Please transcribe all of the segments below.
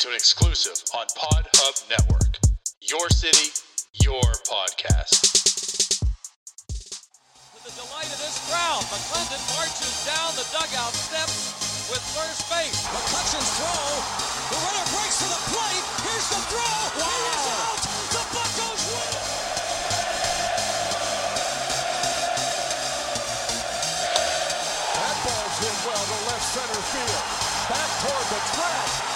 to an exclusive on Pod Hub Network. Your city, your podcast. To the delight of this crowd, McClendon marches down the dugout steps with first base. McCutchen's throw. The runner breaks to the plate. Here's the throw. It is out. The Buccos win. That ball's hit well to left center field. Back toward the track.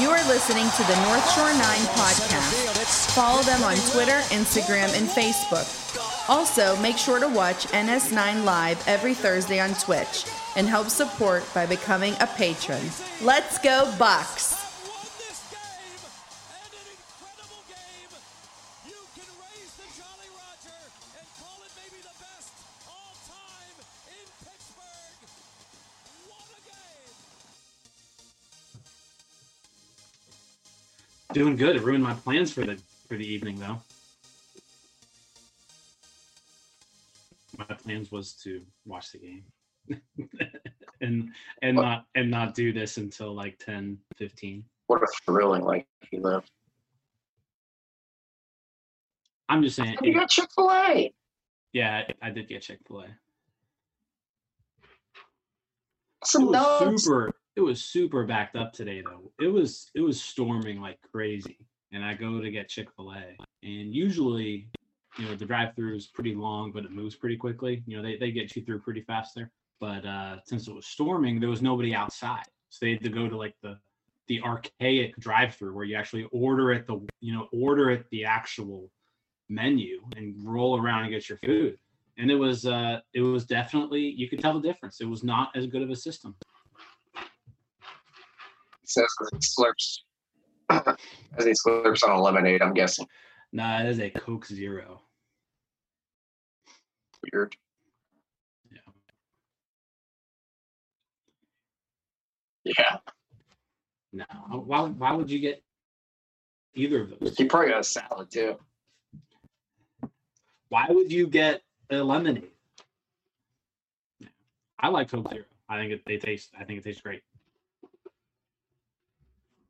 You are listening to the North Shore 9 podcast. Follow them on Twitter, Instagram, and Facebook. Also, make sure to watch NS9 Live every Thursday on Twitch and help support by becoming a patron. Let's go, Bucs! Doing good. It ruined my plans for the for the evening though. My plans was to watch the game. and and What? not and not do this until like 10 15 What a thrilling life he lived. i'm just saying You it- got Chick Fil A. yeah i did get chick-fil-a Some super it was super backed up today though. It was it was storming like crazy and i go to get chick-fil-a and usually you know the drive-through is pretty long but it moves pretty quickly. You know they, they get you through pretty fast there. But uh since it was storming there was nobody outside. So they had to go to like the the archaic drive-through where you actually order at the you know order at the actual menu and roll around and get your food. And it was uh it was definitely you could tell the difference. It was not as good of a system says as he slurps as he slurps on a lemonade, I'm guessing. nah it is a coke zero Weird. yeah Yeah. no why, why would you get either of those He probably got a salad too. why would you get a lemonade i like coke zero i think it they taste i think it tastes great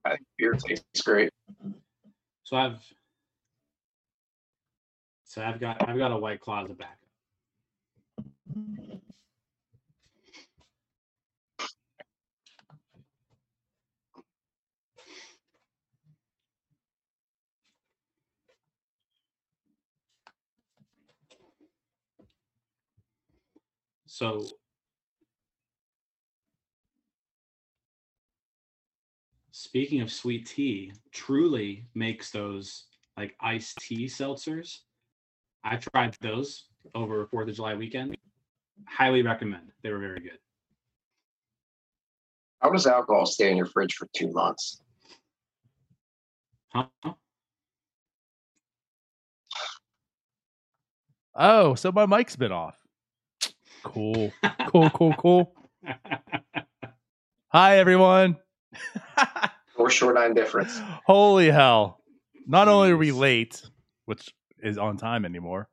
I think beer tastes great. so i've so i've got i've got a white claw as a backup So speaking of sweet tea, Truly makes those like iced tea seltzers. I tried those over Fourth of July weekend. Highly recommend. They were very good. How does alcohol stay in your fridge for two months? Huh? Oh, so my mic's been off. Cool. Cool, cool, cool. Hi, everyone. Or short nine difference. Holy hell. Not only are we late, which is on time anymore,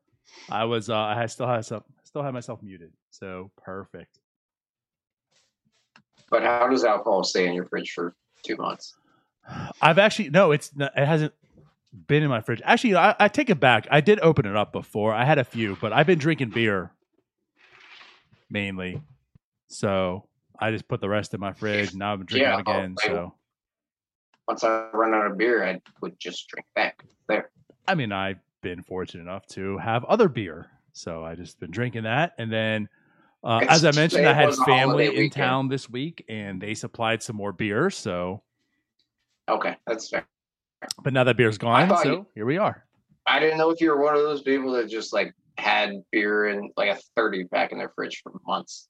I was uh I still had some still had myself muted. So perfect. But how does alcohol stay in your fridge for two months? I've actually no, it's not, it hasn't been in my fridge. Actually, I, I take it back. I did open it up before. I had a few, but I've been drinking beer mainly. So I just put the rest in my fridge. Now I'm drinking Yeah, it again. I- So Once I run out of beer, I would just drink that. There. I mean, I've been fortunate enough to have other beer, so I just been drinking that, and then. Uh, as I mentioned, I had was a holiday family in weekend. town this week, and they supplied some more beer. So, Okay, that's fair. but now that beer's gone, so you- here we are. I didn't know if you were one of those people that just like had beer in like a 30 pack in their fridge for months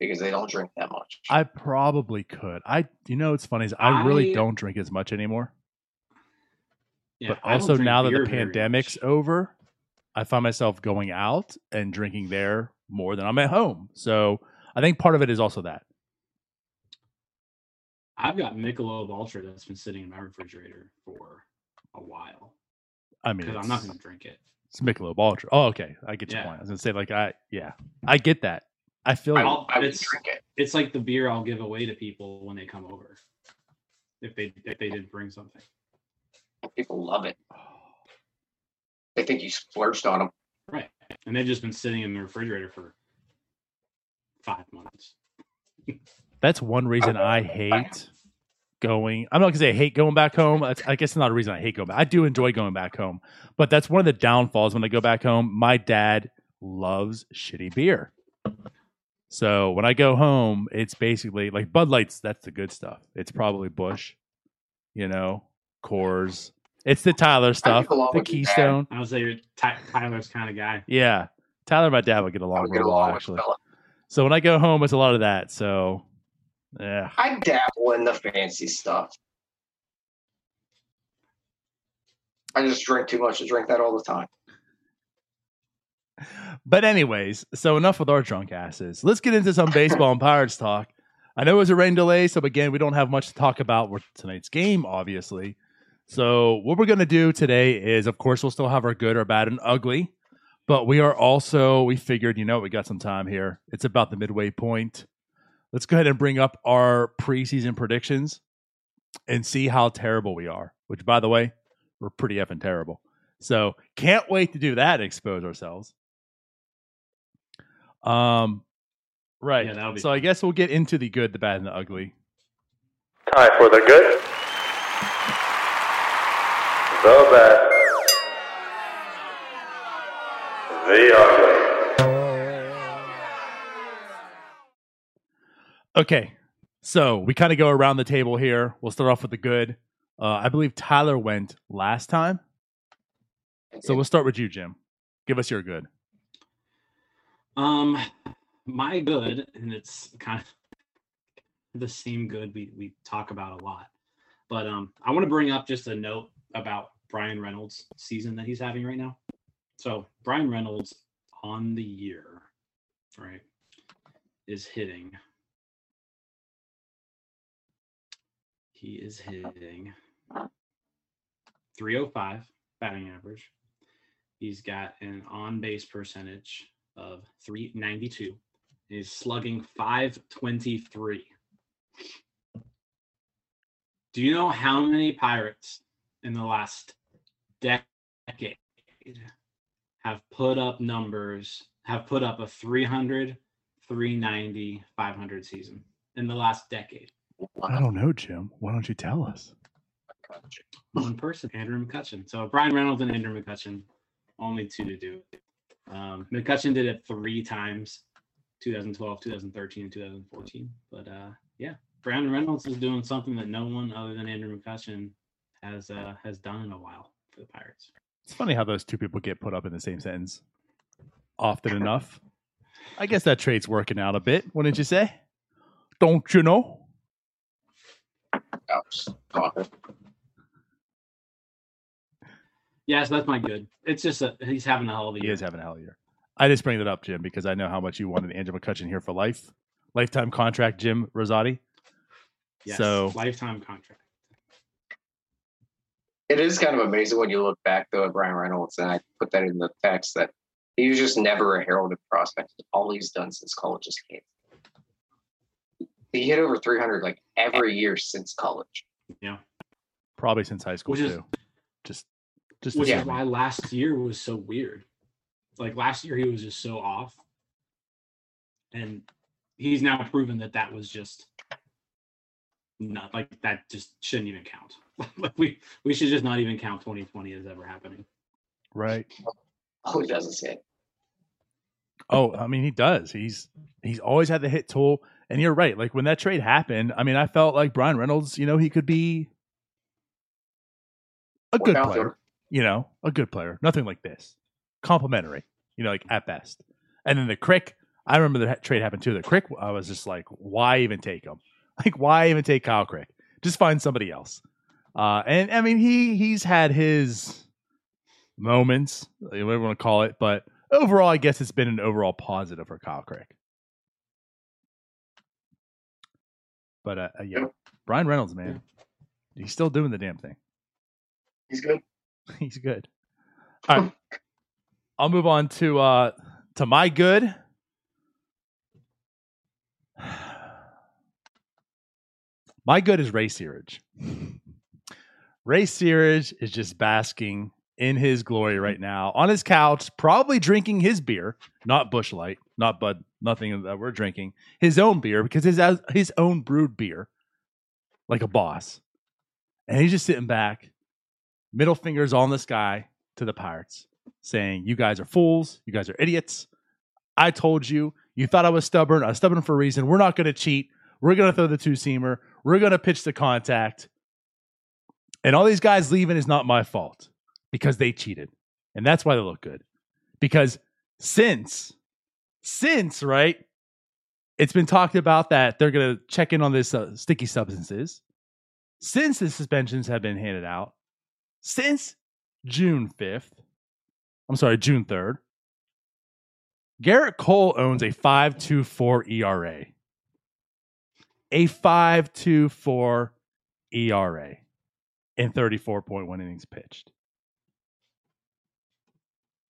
because they don't drink that much. I probably could. I, you know, it's funny is I really don't drink as much anymore. Yeah, but also now that the pandemic's much. over, I find myself going out and drinking there more than I'm at home. So I think part of it is also that. I've got Michelob Ultra that's been sitting in my refrigerator for a while I mean, because I'm not going to drink it. It's Michelob Ultra. Oh, okay. I get your Yeah. point. I was gonna say like I yeah. I get that. I feel I. I'll- would it's- drink it. It's like the beer I'll give away to people when they come over. if they if they did bring something. People love it. They think you splurged on them. Right. And they've just been sitting in the refrigerator for five months. That's one reason I hate going. I'm not gonna say I hate going back home. That's, I guess it's not a reason I hate going back. I do enjoy going back home, but that's one of the downfalls when I go back home. My dad loves shitty beer, so when I go home, it's basically like Bud Lights. That's the good stuff. It's probably Busch, you know, Coors. It's the Tyler stuff, the with your dad. Keystone. I would say you're Ty- Tyler's kind of guy. Yeah, Tyler, and my dad would get I along would get real well along with actually. fella. So when I go home, it's a lot of that. So, yeah. I dabble in the fancy stuff. I just drink too much to drink that all the time. But anyways, so enough with our drunk asses. Let's get into some baseball and Pirates talk. I know it was a rain delay, so again, we don't have much to talk about with tonight's game, obviously. So what we're gonna do today is, of course, we'll still have our good, our bad, and ugly. But we are also, we figured, you know, we got some time here. It's about the midway point. Let's go ahead and bring up our preseason predictions and see how terrible we are. Which, by the way, we're pretty effing terrible. So can't wait to do that and expose ourselves. Um, right. Yeah, be so I guess we'll get into the good, the bad, and the ugly. Time for the good, the bad, the ugly. Okay, so we kind of go around the table here. We'll start off with the good. Uh, I believe Tyler went last time, so we'll start with you, Jim. Give us your good. Um, my good, and it's kind of the same good we we talk about a lot. But um, I want to bring up just a note about Bryan Reynolds' season that he's having right now. So Bryan Reynolds on the year, right, is hitting. He is hitting 305 batting average. He's got an on base percentage of 392. is slugging 523. Do you know how many Pirates in the last decade have put up numbers, have put up a 300, 390, 500 season in the last decade? I don't know, Jim. Why don't you tell us? One person, Andrew McCutchen. So Bryan Reynolds and Andrew McCutchen, only two to do it. Um, McCutchen did it three times 2012, 2013, and 2014. But uh, yeah, Brandon Reynolds is doing something that no one other than Andrew McCutchen has uh, has done in a while for the Pirates. It's funny how those two people get put up in the same sentence often enough. I guess that trade's working out a bit, wouldn't you say? Don't you know? Ouch. Talking. Yeah, so that's my good. It's just a, he's having a hell of a year. He is having a hell of a year. I just bring that up, Jim, because I know how much you wanted Andrew McCutchen here for life. Lifetime contract, Jim Rosati. Yes, So- lifetime contract. It is kind of amazing when you look back though at Bryan Reynolds, and I put that in the text that he was just never a heralded prospect. All he's done since college is hit. He hit over 300 like every year since college. Yeah, probably since high school Which is- too. Just, just Which is why last year was so weird. Like last year, he was just so off, and he's now proven that that was just not like that. Just shouldn't even count. like we we should just not even count 2020 as ever happening. right. Oh, he doesn't say. Oh, I mean, he does. He's he's always had the hit tool, and you're right. Like when that trade happened, I mean, I felt like Bryan Reynolds. You know, he could be a good player. You know, a good player. Nothing like this. Complimentary. You know, like at best. And then the Crick. I remember the trade happened too. The Crick. I was just like, why even take him? Like, why even take Kyle Crick? Just find somebody else. Uh, and I mean, he he's had his moments, whatever you want to call it, but overall, I guess it's been an overall positive for Kyle Crick. But uh, uh, yeah, Bryan Reynolds, man, he's still doing the damn thing. He's good. he's good. All right, I'll move on to uh to my good. My good is Ray Searage. Ray Searage is just basking in his glory right now on his couch, probably drinking his beer, not Busch Light, not Bud, nothing that we're drinking, his own beer because his his own brewed beer, like a boss, and he's just sitting back, middle fingers all in the sky to the Pirates, saying, "You guys are fools. You guys are idiots. I told you. You thought I was stubborn. I was stubborn for a reason. We're not going to cheat. We're going to throw the two seamer. We're going to pitch the contact." And all these guys leaving is not my fault because they cheated. And that's why they look good. Because since, since, right, it's been talked about that they're going to check in on this uh, sticky substances. Since the suspensions have been handed out, since June 5th, I'm sorry, June 3rd, Gerrit Cole owns a 5.24 ERA. A 5.24 ERA in 34.1 innings pitched.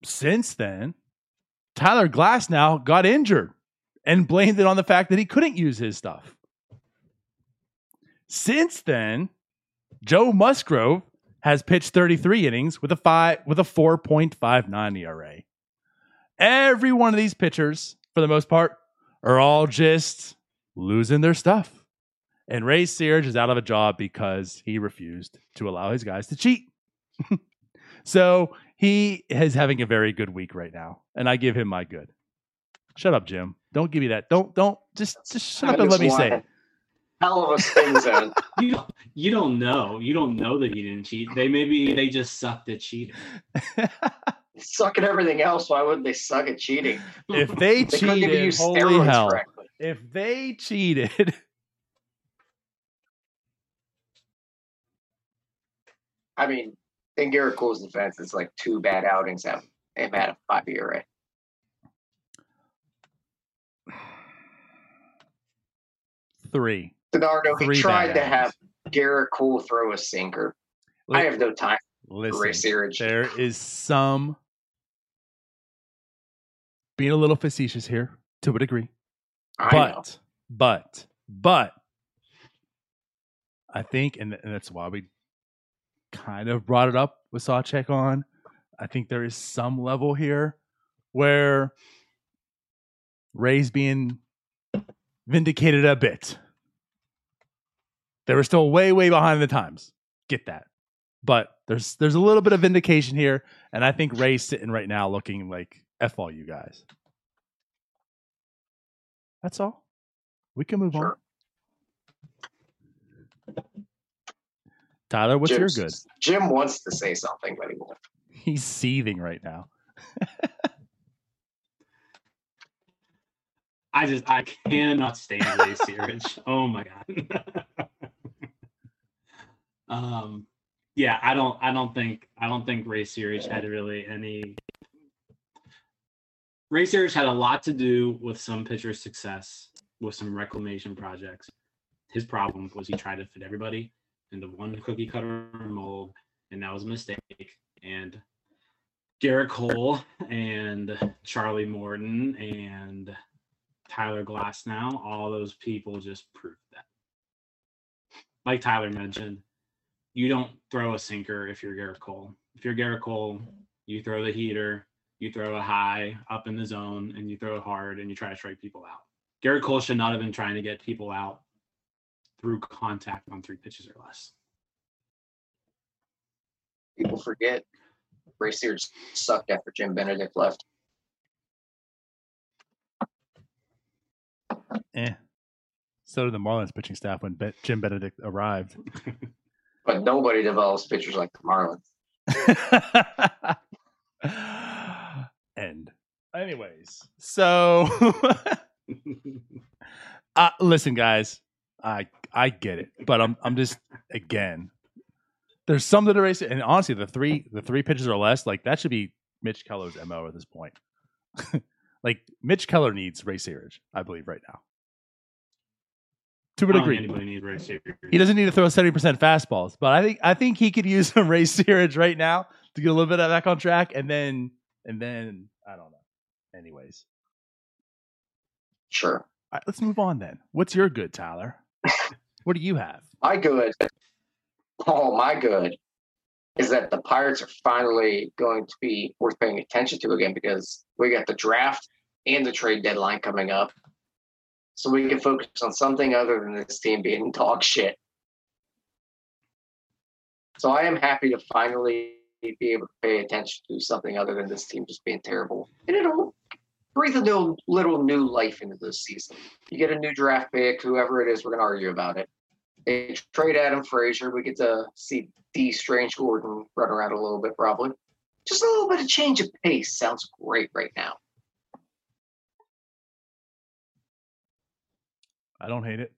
Since then, Tyler Glasnow got injured and blamed it on the fact that he couldn't use his stuff. Since then, Joe Musgrove has pitched 33 innings with a five with a 4.59 ERA. Every one of these pitchers, for the most part, are all just losing their stuff. And Ray Searage is out of a job because he refused to allow his guys to cheat. so he is having a very good week right now, and I give him my good. Shut up, Jim. Don't give me that. Don't don't just just shut up and let me say it. Hell of a spin zone. You don't, you don't know. You don't know that he didn't cheat. They maybe they just sucked at cheating. suck at everything else. Why wouldn't they suck at cheating? If they, They cheated, use holy hell! correctly. If they cheated, I mean, in Gerrit Cole's defense, it's like two bad outings have him at a five year rate. three. DiNardo, he tried to have. Gerrit Cole throw a sinker. I have no time Listen, there is some being a little facetious here to a degree, I but know. but but I think, and, and that's why we kind of brought it up with Sawchik on. I think there is some level here where Ray's being vindicated a bit. They were still way, way behind the times. Get that. But there's there's a little bit of vindication here, and I think Ray's sitting right now looking like F all you guys. That's all. We can move on. Tyler, what's Jim's- your good? Jim wants to say something, but he won't. He's seething right now. I just I cannot stand Ray Searage. Oh my god. um yeah, I don't I don't think I don't think Ray Searage had really any Ray Searage had a lot to do with some pitchers' success with some reclamation projects. His problem was he tried to fit everybody into one cookie cutter mold, and that was a mistake. And Gerrit Cole and Charlie Morton and Tyler Glasnow, all those people just proved that. Like Tyler mentioned, you don't throw a sinker if you're Gerrit Cole. If you're Gerrit Cole, you throw the heater, you throw a high up in the zone, and you throw it hard and you try to strike people out. Gerrit Cole should not have been trying to get people out through contact on three pitches or less. People forget Ray Searage sucked after Jim Benedict left. Eh. So did the Marlins pitching staff when Jim Benedict arrived. But nobody develops pitchers like the Marlins. End. Anyways, so uh, listen, guys, I I get it, but I'm I'm just again, there's some that are racing, and honestly, the three the three pitches or less, like that should be Mitch Keller's mo at this point. like Mitch Keller needs Ray Searage, I believe, right now. To a I degree, anybody needs Ray Searage. he doesn't need to throw 70% fastballs, but I think I think he could use some Ray Searage right now to get a little bit of back on track and then and then I don't know. Anyways. Sure. All right, let's move on then. What's your good, Tyler? What do you have? My good, oh my good, is that the Pirates are finally going to be worth paying attention to again because we got the draft and the trade deadline coming up. So we can focus on something other than this team being dog shit. So I am happy to finally be able to pay attention to something other than this team just being terrible. And it'll breathe a little, little new life into this season. You get a new draft pick, whoever it is, we're going to argue about it. They trade Adam Frazier. We get to see Dee Strange Gordon run around a little bit, probably. Just a little bit of change of pace sounds great right now. I don't hate it.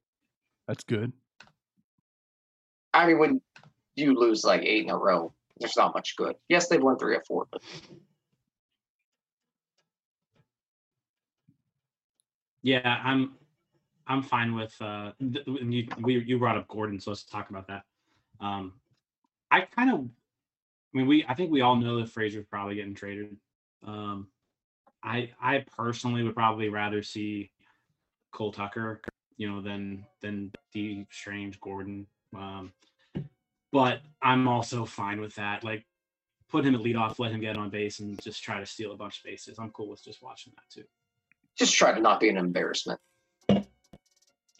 That's good. I mean, when you lose like eight in a row, there's not much good. Yes, they've won three or four, but Yeah, I'm I'm fine with uh th- you we you brought up Gordon, so let's talk about that. Um I kind of I mean we I think we all know that Frazier's probably getting traded. Um I I personally would probably rather see Cole Tucker, you know, than than Dee Strange Gordon. Um but I'm also fine with that. Like put him at leadoff, let him get on base and just try to steal a bunch of bases. I'm cool with just watching that too. just try to not be an embarrassment.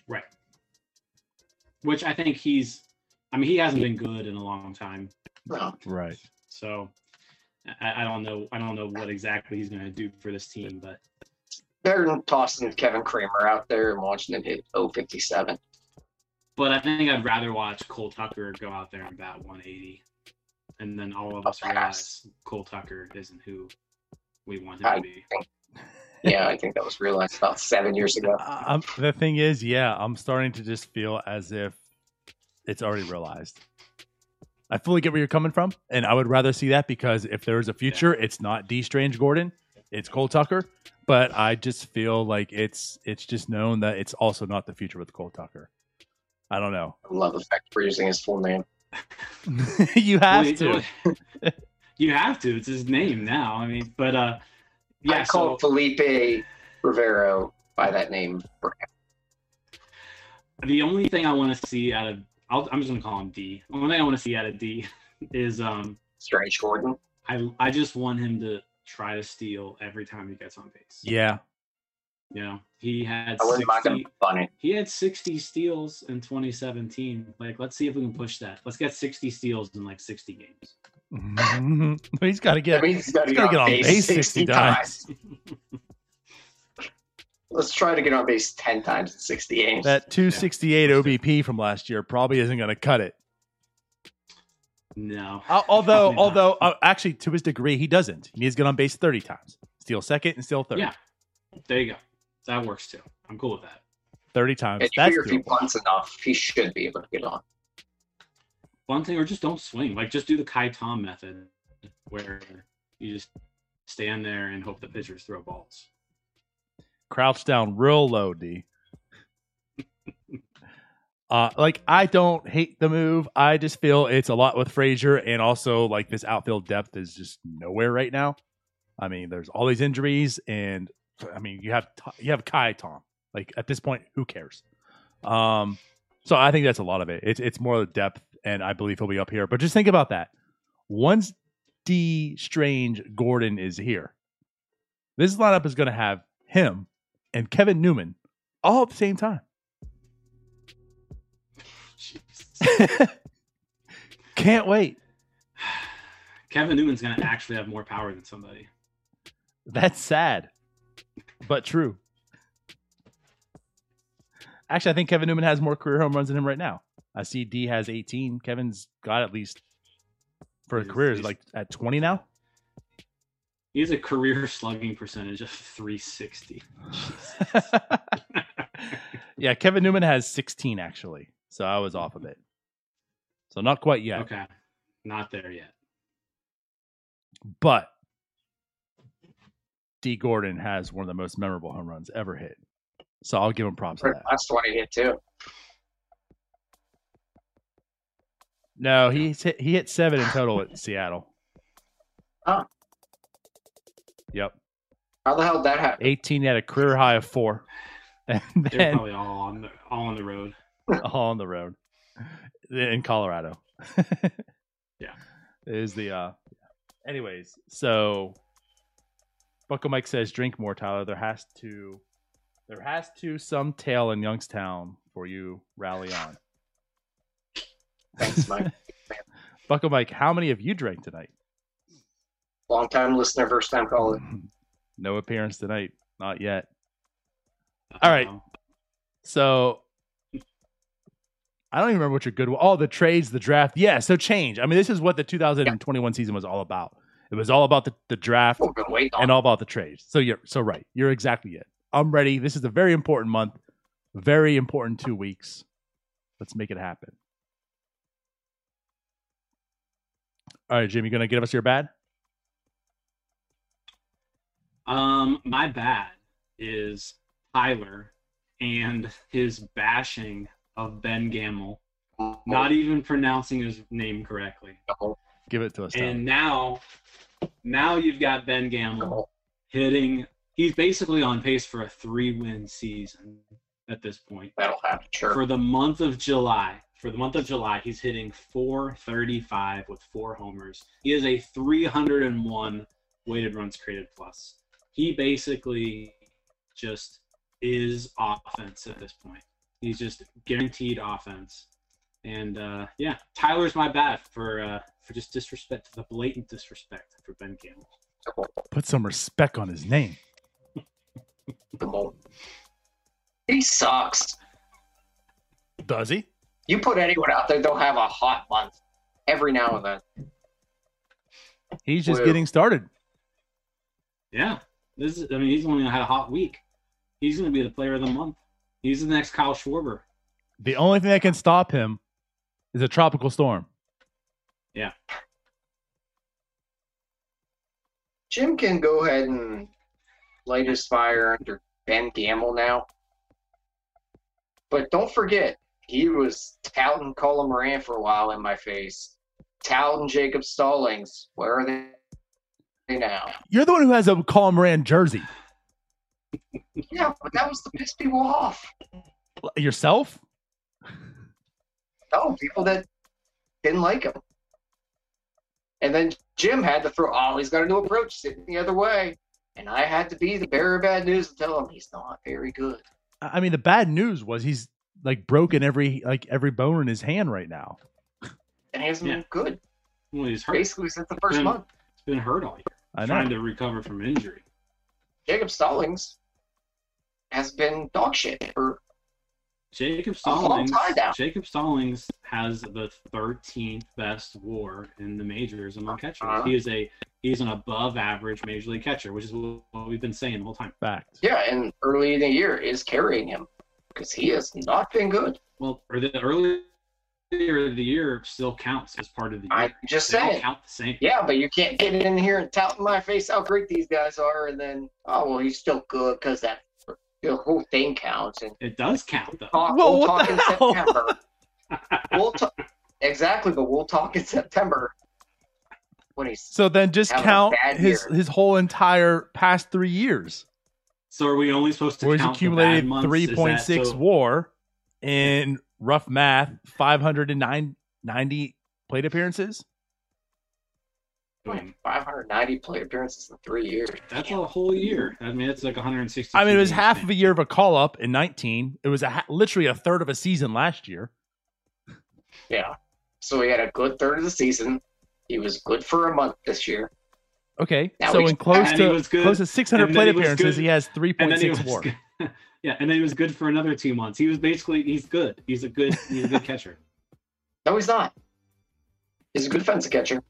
Right. Which I think he's, I mean, he hasn't been good in a long time. No. Right. So I, I don't know. I don't know what exactly he's going to do for this team, but Better than tossing Kevin Kramer out there and watching him hit 057. but I think I'd rather watch Cole Tucker go out there and bat 180, and then all of us realize Cole Tucker isn't who we want him I to be. think, yeah, I think that was realized about seven years ago. Um, the thing is, yeah, I'm starting to just feel as if it's already realized. I fully get where you're coming from, and I would rather see that because if there is a future, it's not Dee Strange Gordon, it's Cole Tucker. But I just feel like it's it's just known that it's also not the future with Cole Tucker. I don't know. I love the fact for using his full name. you have Wait, to. you have to. It's his name now. I mean, but uh, yeah. I call So Felipe Rivero by that name. the only thing I want to see out of I'll, I'm just gonna call him D. The only thing I want to see out of D is um Strange Gordon. I I just want him to try to steal every time he gets on base. Yeah, You know, he had I wouldn't mind him 60, funny. he had 60 steals in 2017. Like, let's see if we can push that. Let's get 60 steals in like 60 games. he's got to get. That means he's got to he's get, gotta on base 60 60 times. times. Let's try to get on base 10 times in 60 games. That 268 OBP from last year probably isn't going to cut it. No. Al- Although, although uh, actually, to his degree, he doesn't. He needs to get on base 30 times, steal second and steal third. Yeah. There you go. That works too. I'm cool with that. 30 times. and you That's figure if he doable. bunts enough, he should be able to get on. Bunting or just don't swing. Like, just do the Ka'ai Tom method where you just stand there and hope the pitchers throw balls. Crouch down real low, D. Uh, like I don't hate the move. I just feel it's a lot with Frazier, and also like this outfield depth is just nowhere right now. I mean, there's all these injuries, and I mean, you have you have Ka'ai Tom. Like at this point, who cares? Um, so I think that's a lot of it. It's it's more the depth, and I believe he'll be up here. But just think about that. Once Dee Strange Gordon is here, this lineup is going to have him and Kevin Newman all at the same time. Jesus. Can't wait. Kevin Newman's going to actually have more power than somebody. That's sad, but true. Actually, I think Kevin Newman has more career home runs than him right now. I see D has 18. Kevin's got at least for He's- career is like at 20 now. He has a career slugging percentage of 360. yeah, Kevin Newman has 16 actually. So I was off of mm-hmm. it. So not quite yet, Okay. Not there yet. but Dee Gordon has one of the most memorable home runs ever hit. So I'll give him props for that. Last one he hit too. No, he's hit, he hit seven in total at Seattle. Huh. Yep. How the hell did that happen? 18 he had a career high of four. And They're probably all on the all on the road. all on the road in Colorado. Yeah. is the uh. Anyways, so Bucco Mike says, "Drink more, Tyler. There has to, there has to some tail in Youngstown for you. Rally on." Thanks, Mike. Bucco Mike, how many have you drank tonight? Long time listener, first time caller. No appearance tonight. Not yet. All right. So I don't even remember what your good. Oh, the trades, the draft. Yeah. So change. I mean, this is what the 2021 season was all about. It was all about the, the draft We've been waiting on and all about the trades. So you're so right. You're exactly it. I'm ready. This is a very important month. Very important two weeks. Let's make it happen. All right, Jim, you gonna give us your bad? Um, my bad is Tyler and his bashing of Ben Gamel, oh. not even pronouncing his name correctly. Oh. Give it to us. Tyler. And now, now you've got Ben Gamel no. Oh. hitting. He's basically on pace for a three-win season at this point. That'll happen. Sure. For the month of July, for the month of July, he's hitting 435 with four homers. He is a 301 weighted runs created plus. He basically just is offense at this point. He's just guaranteed offense. And uh, yeah, Tyler's my bad for uh, for just disrespect, the blatant disrespect for Ben Gamel. Put some respect on his name. He sucks. Does he? You put anyone out there, they'll have a hot month every now and then. He's just Well- getting started. Yeah, this is. I mean, he's only had a hot week. He's going to be the player of the month. He's the next Kyle Schwarber. The only thing that can stop him is a tropical storm. Yeah. Jim can go ahead and light his fire under Ben Gamel now. But don't forget, he was touting Colin Moran for a while in my face. Touting Jacob Stallings. Where are they now? You're the one who has a Colin Moran jersey. Yeah, but that was to piss people off. Yourself? No, people that didn't like him. And then Jim had to throw, oh, he's got a new approach, sitting the other way. And I had to be the bearer of bad news and tell him he's not very good. I I mean, the bad news was he's like broken every like every bone in his hand right now. And he hasn't Yeah. been good, Well, he's hurt. basically, since the first Yeah. month. He's been hurt all year, I trying to recover from injury. Jacob Stallings has been dog shit for Jacob A long Stallings. time now. Jacob Stallings has the 13th best WAR in the majors among catchers. Uh-huh. He is a he's an above average major league catcher, which is what we've been saying the whole time. Fact. yeah, and early in the year is carrying him because he has not been good. Well, or the earlier of the year still counts as part of the year. I'm just they all saying. count the same. Yeah, but you can't get in here and tout in my face how great these guys are, and then oh well, he's still good because that the whole thing counts. And It does count though. talk, Well, we'll what talk the in hell? September. we'll talk exactly, but we'll talk in September when he's So then just count his year. his whole entire past three years, So are we only supposed to where he's accumulated the bad months? Is three that- point six so- WAR in rough math, five hundred and nine ninety plate appearances. Boom. 590 plate appearances in three years. That's a whole year. I mean, it's like 160. I mean, it was half of a year of a call up in nineteen. It was a literally a third of a season last year. Yeah. So he had a good third of the season. He was good for a month this year. Okay, Now so he's- in close to was good, close to six hundred and plate he appearances, good, he has three and point he WAR. yeah, and then he was good for another two months. He was basically he's good. He's a good he's a good catcher. No, he's not. He's a good fence catcher.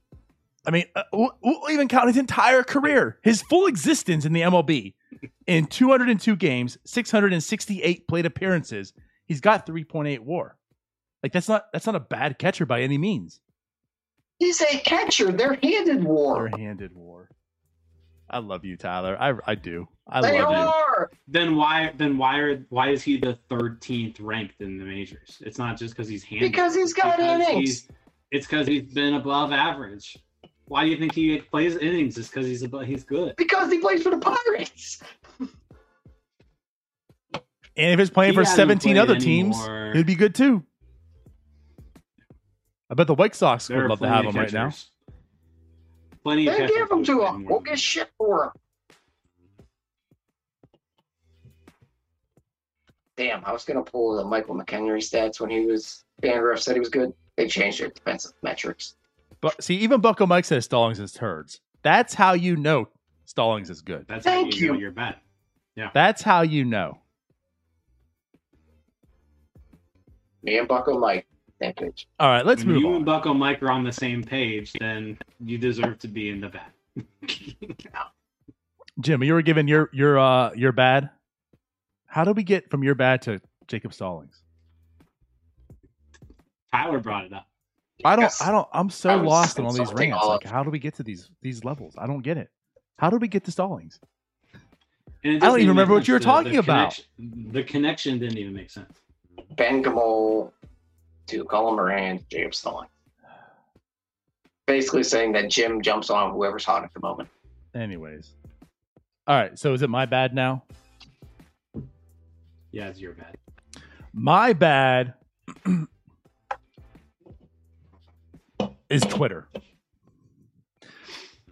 I mean, uh, we'll, we'll even count his entire career, his full existence in the MLB. In 202 games, 668 plate appearances, he's got 3.8 WAR. Like that's not that's not a bad catcher by any means. He's a catcher. They're handed war. They're handed WAR. I love you, Tyler. I I do. I They love you. Then why then why are why is he the 13th ranked in the majors? It's not just because he's handed. Because he's got Because innings. he's- It's because he's been above average. Why do you think he plays innings? It's because he's above, he's good. Because he plays for the Pirates. And if it's playing He for 17 other teams, anymore. it'd be good too. I bet the White Sox There would love to have of him right now. catchers. Plenty of give him who've to him. We'll get shit for him. Damn, I was gonna pull the Michael McKenry stats when he was Fangraph said he was good. They changed their defensive metrics. But see, even Bucco Mike says Stallings is turds. That's how you know Stallings is good. That's Thank how you, know you. you're bad. That's how you know. Me and Bucco Mike, that bitch. All right, let's when move you on. and Bucco Mike are on the same page, then you deserve to be in the bad. Jim, you were given your your uh your bad. How do we get from your bad to Jacob Stallings? Tyler brought it up. I don't I don't I'm so lost in all these insulting rants. all Like how do we get to these these levels? I don't get it. How do we get to Stallings? And I don't doesn't even remember what you were. The- talking the about. connection- The connection didn't even make sense. Ben Gamel to Colin Moran, Jacob Stallings. Basically saying that Jim jumps on whoever's hot at the moment. Anyways. All right, so is it my bad now? Yeah, it's your bad. My bad is Twitter.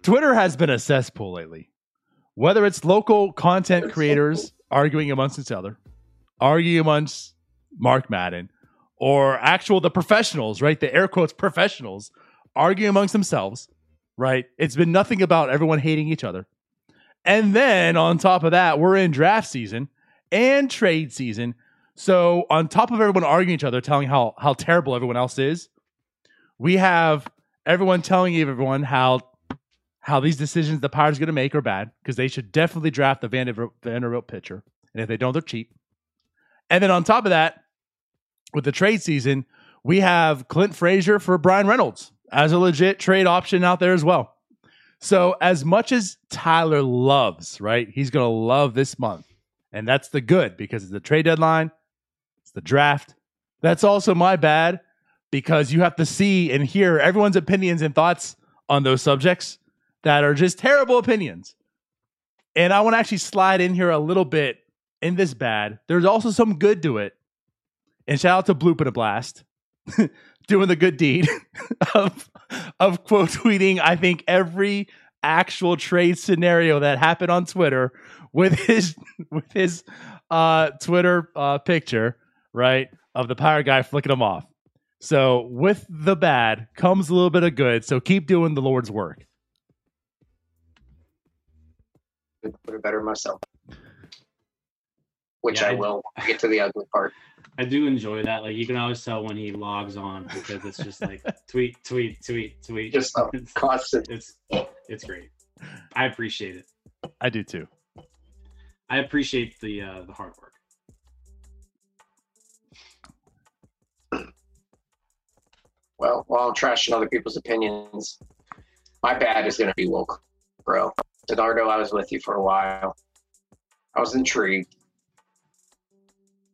Twitter has been a cesspool lately. Whether it's local content creators arguing amongst each other, arguing amongst Mark Madden, or actual the professionals, right? The air quotes professionals arguing amongst themselves, right? It's been nothing about everyone hating each other. And then on top of that, we're in draft season and trade season. So on top of everyone arguing each other, telling how how terrible everyone else is, we have everyone telling everyone how how these decisions the Pirates are going to make are bad because they should definitely draft the Vanderbilt, Vanderbilt pitcher, and if they don't, they're cheap. And then on top of that, with the trade season, we have Clint Frazier for Bryan Reynolds as a legit trade option out there as well. So as much as Tyler loves, right, he's going to love this month. And that's the good because it's the trade deadline, it's the draft. That's also my bad because you have to see and hear everyone's opinions and thoughts on those subjects that are just terrible opinions. And I want to actually slide in here a little bit in this bad. There's also some good to it. And shout out to Bloop and a Blast doing the good deed of of quote tweeting, I think, every actual trade scenario that happened on Twitter with his with his uh Twitter uh picture, right, of the pirate guy flicking him off. So with the bad comes a little bit of good. So keep doing the Lord's work. Could put it better myself. Which Yeah, I I- will get to the ugly part. I do enjoy that. Like you can always tell when he logs on because it's just like tweet, tweet, tweet, tweet. Just it's, constant. it's it's great. I appreciate it. I do too. I appreciate the uh, the hard work. Well, while I'm trashing other people's opinions, my bad is going to be Wil Crowe. DiNardo, I was with you for a while. I was intrigued.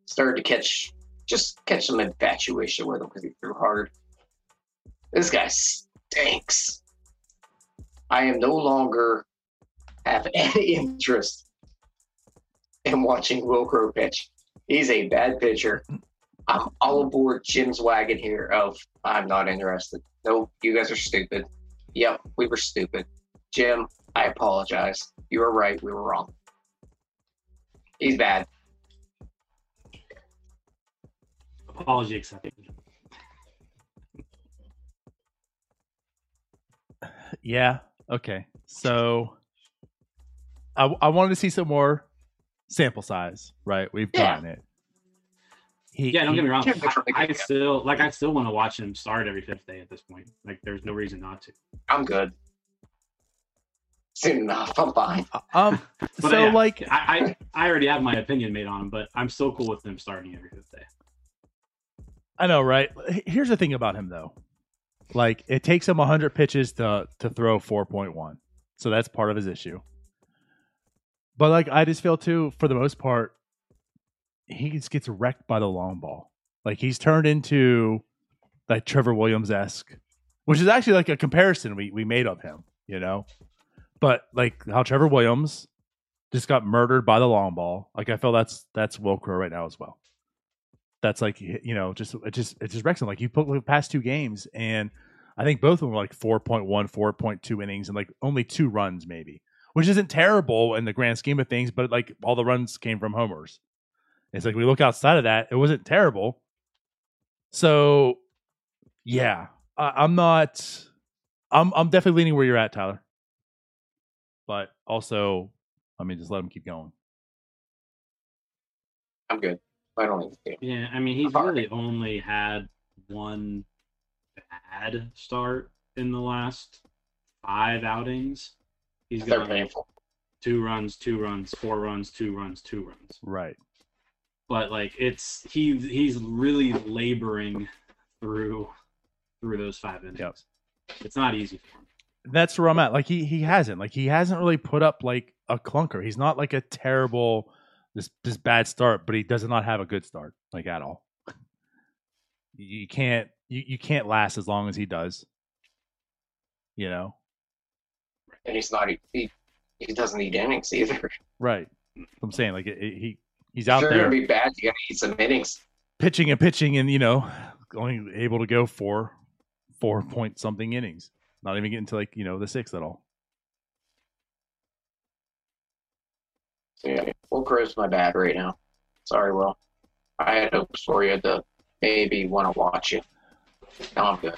Started to catch, just catch some infatuation with him because he threw hard. This guy stinks. I am no longer have any interest in watching Wil Crowe pitch. He's a bad pitcher. I'm all aboard Jim's wagon here of I'm not interested. No, you guys are stupid. Yep, we were stupid. Jim, I apologize. You were right, we were wrong. He's bad. Apology accepted. Yeah. Okay. So I I wanted to see some more sample size, right? We've Yeah. gotten it. He, Yeah, don't he- get me wrong. I, I still like. I still want to watch him start every fifth day at this point. Like, there's no reason not to. I'm good. Soon enough, I'm fine. Um. But so yeah, like, I, I I already have my opinion made on him, but I'm still cool with him starting every fifth day. I know, right? Here's the thing about him, though. Like, it takes him 100 pitches to to throw 4.1, so that's part of his issue. But like, I just feel too, for the most part, he just gets wrecked by the long ball. Like, he's turned into like Trevor Williams esque, which is actually like a comparison we we made of him, you know. But like how Trevor Williams just got murdered by the long ball. Like I feel that's that's Wil Crowe right now as well. That's like you know just it just it just wrecks him. Like you put the past two games, and I think both of them were like 4.1, 4.2 innings, and like only two runs maybe, which isn't terrible in the grand scheme of things. But like all the runs came from homers. It's like we look outside of that, it wasn't terrible. So yeah, I, I'm not. I'm I'm definitely leaning where you're at, Tyler. But also, I mean, just let him keep going. I'm good. I don't need to. Yeah, I mean, he's Hard. really only had one bad start in the last five outings. He's They're got painful. two runs, two runs, four runs, two runs, two runs. Right. But like, it's he he's really laboring through through those five innings. Yep. It's not easy for him. That's where I'm at. Like he he hasn't like he hasn't really put up like a clunker. He's not like a terrible this this bad start, but he does not have a good start like at all. You you can't you, you can't last as long as he does. You know, And he's not. He, he doesn't need innings either. right? I'm saying like it, it- he he's out if you're there gonna be bad, you gotta need some innings. pitching and pitching, and you know only able to go for four point something innings. Not even getting to like you know the sixth at all. So yeah, Wil Crowe's my bad right now. Sorry, Will. I had hopes for you to maybe want to watch you. Now I'm good.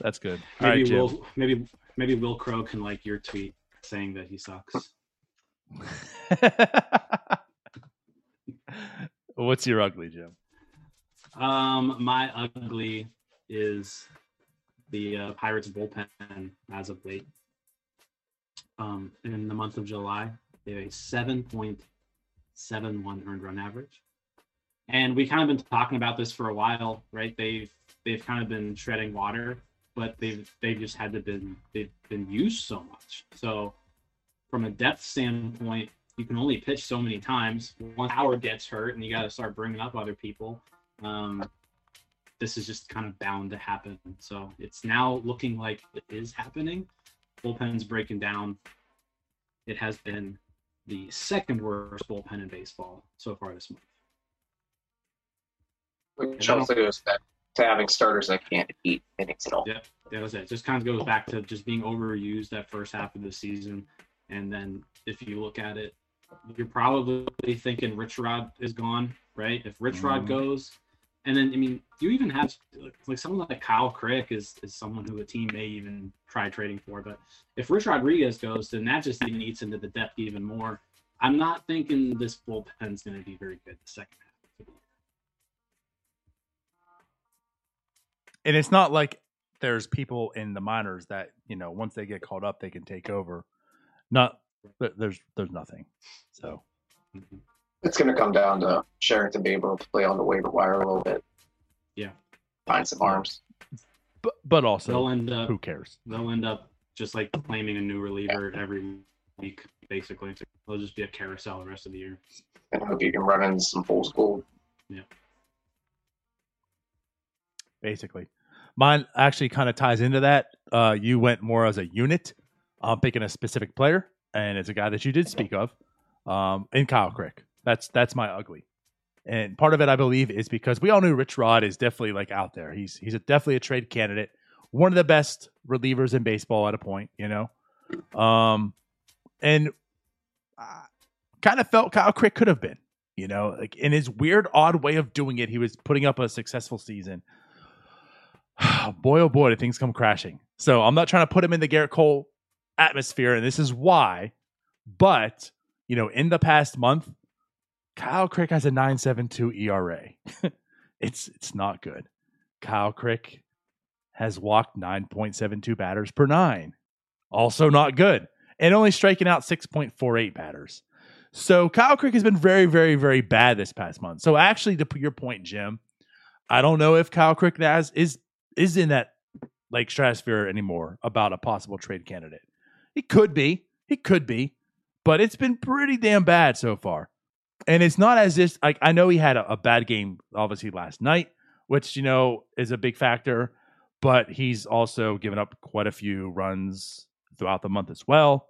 That's good. All right, Maybe Jim. Will maybe maybe Wil Crowe can like your tweet saying that he sucks. What's your ugly, Jim? Um, my ugly is the uh, Pirates bullpen as of late. Um, in the month of July, they have a 7.71 earned run average. And we kind of been talking about this for a while, right? They've they've kind of been treading water, but they've they've just had to been they've been used so much. So from a depth standpoint, you can only pitch so many times. One hour gets hurt, and you got to start bringing up other people um, this is just kind of bound to happen. So it's now looking like it is happening. Bullpen's breaking down. It has been the second worst bullpen in baseball so far this month. Which also goes back to having starters that can't eat innings at all. Yep, that was it. Just kind of goes back to just being overused that first half of the season. And then if you look at it, you're probably thinking Rich Rod is gone, right? If Rich Rod Mhm. goes, and then I mean, you even have like someone like Kyle Crick is is someone who a team may even try trading for. But if Rich Rodriguez goes, then that just even eats into the depth even more. I'm not thinking this bullpen's going to be very good the second half. and it's not like there's people in the minors that you know once they get called up they can take over. Not th- there's there's nothing. So Mhm. It's going to come down to Cherington being able to play on the waiver wire a little bit. Yeah. Find some arms. but but also They'll end up who cares? they'll end up just like claiming a new reliever every week, basically. It'll just be a carousel the rest of the year. And hope you can run into some full school. Yeah. Basically, mine actually kind of ties into that. Uh, you went more as a unit. I'm picking a specific player, and it's a guy that you did speak of, um, in Kyle Crick. That's that's my ugly. And part of it, I believe, is because we all knew Rich Rod is definitely like out there. He's he's a, definitely a trade candidate, one of the best relievers in baseball at a point, you know. Um, and I kind of felt Kyle Crick could have been, you know, like in his weird, odd way of doing it, he was putting up a successful season. boy, oh boy, did things come crashing. So I'm not trying to put him in the Gerrit Cole atmosphere, and this is why. But you know, in the past month, Kyle Crick has a 9.72 ERA. it's it's not good. Kyle Crick has walked 9.72 batters per nine. Also not good. And only striking out 6.48 batters. So Kyle Crick has been very, very, very bad this past month. So actually, to your point, Jim, I don't know if Kyle Crick is is in that like stratosphere anymore about a possible trade candidate. He could be. He could be. But it's been pretty damn bad so far. And it's not as if like I know he had a, a bad game obviously last night, which you know is a big factor, but he's also given up quite a few runs throughout the month as well.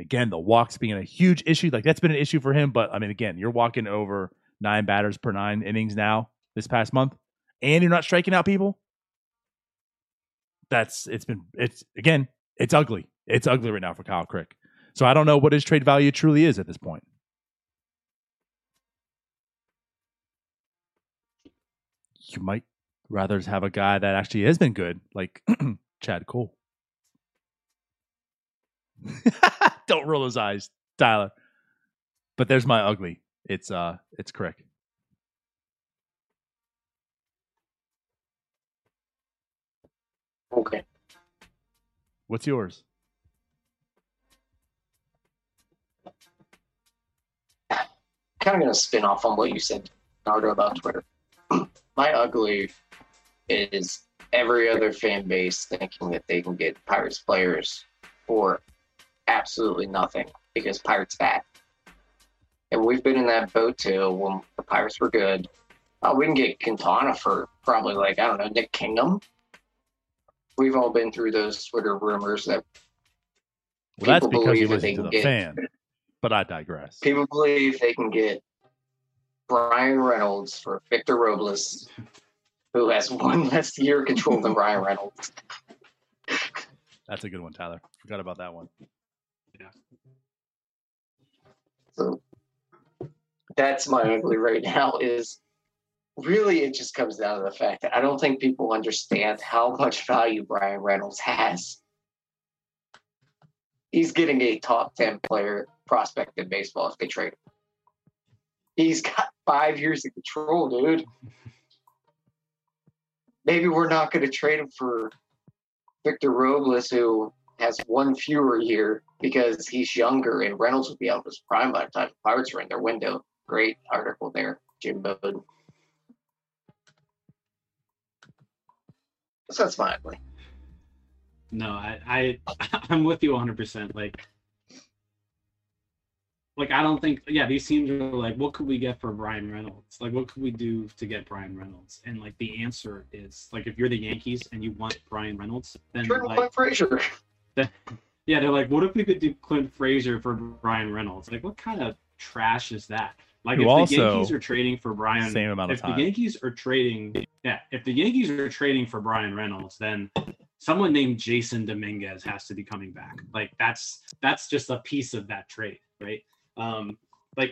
Again, the walks being a huge issue. Like that's been an issue for him. But I mean, again, you're walking over nine batters per nine innings now this past month, and you're not striking out people. That's it's been it's again it's ugly. It's ugly right now for Kyle Crick. So I don't know what his trade value truly is at this point. You might rather have a guy that actually has been good, like Chad Kuhl. Don't roll those eyes, Tyler. But there's my ugly. It's uh it's Crick. Okay. What's yours? Kind of going to spin off on what you said, Nardo, about Twitter. My ugly is every other fan base thinking that they can get Pirates players for absolutely nothing because Pirates bad. And we've been in that boat too when the Pirates were good. Uh, we can get Quintana for probably like, I don't know, Nick Kingham. We've all been through those Twitter rumors that Well, that's because you listen to the get- fan. But I digress. people believe they can get Bryan Reynolds for Victor Robles, who has one less year control than Bryan Reynolds. That's a good one, Tyler. Forgot about that one. Yeah. So that's my ugly right now is really it just comes down to the fact that I don't think people understand how much value Bryan Reynolds has. He's getting a top 10 player prospect in baseball if they trade him. He's got five years of control, dude. Maybe we're not going to trade him for Victor Robles, who has one fewer year because he's younger and Reynolds will be out of his prime by the time the Pirates are in their window. Great article there, Jim Bowden. So that's my ugly. No, I, I I'm with you 100. percent Like, like I don't think. Yeah, these teams are like, what could we get for Bryan Reynolds? Like, what could we do to get Bryan Reynolds? And like the answer is like, if you're the Yankees and you want Bryan Reynolds, then Trade like, Clint Frazier. yeah, they're like, what if we could do Clint Frazier for Bryan Reynolds? Like, what kind of trash is that? Like, Who if also- the Yankees are trading for Bryan, Same amount of if time. the Yankees are trading, yeah, if the Yankees are trading for Bryan Reynolds, then someone named Jasson Dominguez has to be coming back. Like that's that's just a piece of that trade, right? Um, like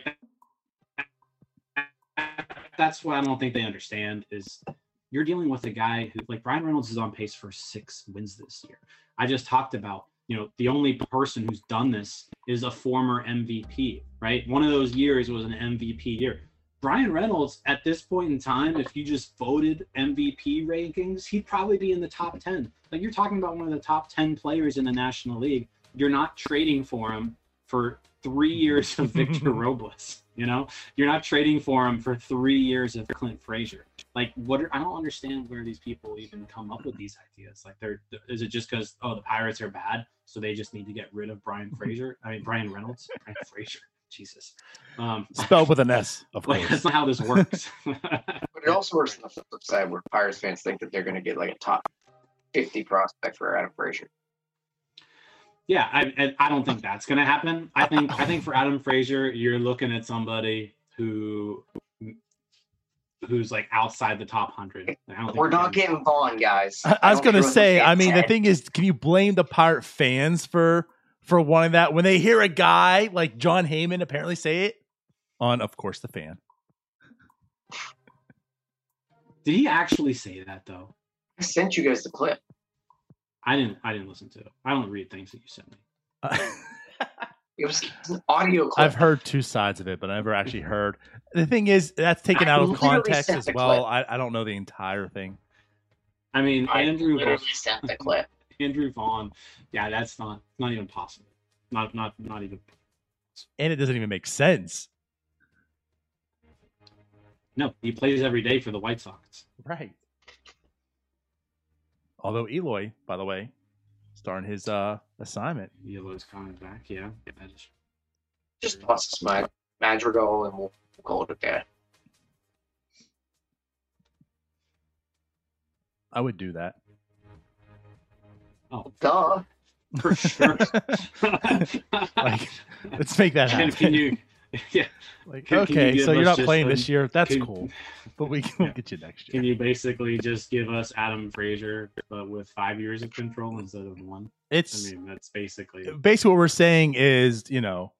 that's what I don't think they understand is you're dealing with a guy who like Bryan Reynolds is on pace for six wins this year. I just talked about, you know, the only person who's done this is a former MVP, right? One of those years was an MVP year. Bryan Reynolds, at this point in time, if you just voted MVP rankings, he'd probably be in the top 10. Like you're talking about one of the top 10 players in the National League. You're not trading for him for three years of Victor Robles. You know, you're not trading for him for three years of Clint Frazier. Like, what? Are, I don't understand where these people even come up with these ideas. Like, they're is it just because oh the Pirates are bad, so they just need to get rid of Brian Frazier? I mean Bryan Reynolds, Brian Frazier. Jesus, um, Spelled with an S, of like course. that's not how this works. But it also works on the flip side where Pirates fans think that they're going to get like a top 50 prospect for Adam Frazier. Yeah, I, I I don't think that's gonna happen. I think I think for Adam Frazier, you're looking at somebody who who's like outside the top hundred. I don't think We're not getting- getting Vaughn, guys. I, I was gonna say. I mean, the thing is, can you blame the Pirate fans for for wanting that when they hear a guy like Jon Heyman apparently say it on, of course, the fan. Did he actually say that though? I sent you guys the clip. I didn't. I didn't listen to it. I don't read things that you sent me. It was an audio clip. I've heard two sides of it, but I never actually heard. The thing is, that's taken I out of context as well. I, I don't know the entire thing. I mean, I Andrew literally sent the clip. Andrew Vaughn. Yeah, that's not not even possible. Not not not even. And it doesn't even make sense. No, he plays every day for the White Sox. Right. Although Eloy, by the way, starting his uh assignment. Eloy's coming back. Yeah, that is. Just toss us my Madrigal and we'll call it a day. I would do that. Oh, Duh. for sure. like, let's make that happen. can you? Yeah. like, can- can you okay, give so you're not playing a- this year. That's can- cool, but we can Yeah. get you next year. Can you basically just give us Adam Frazier, but with five years of control instead of one? It's. I mean, that's basically. basically what we're saying is, you know,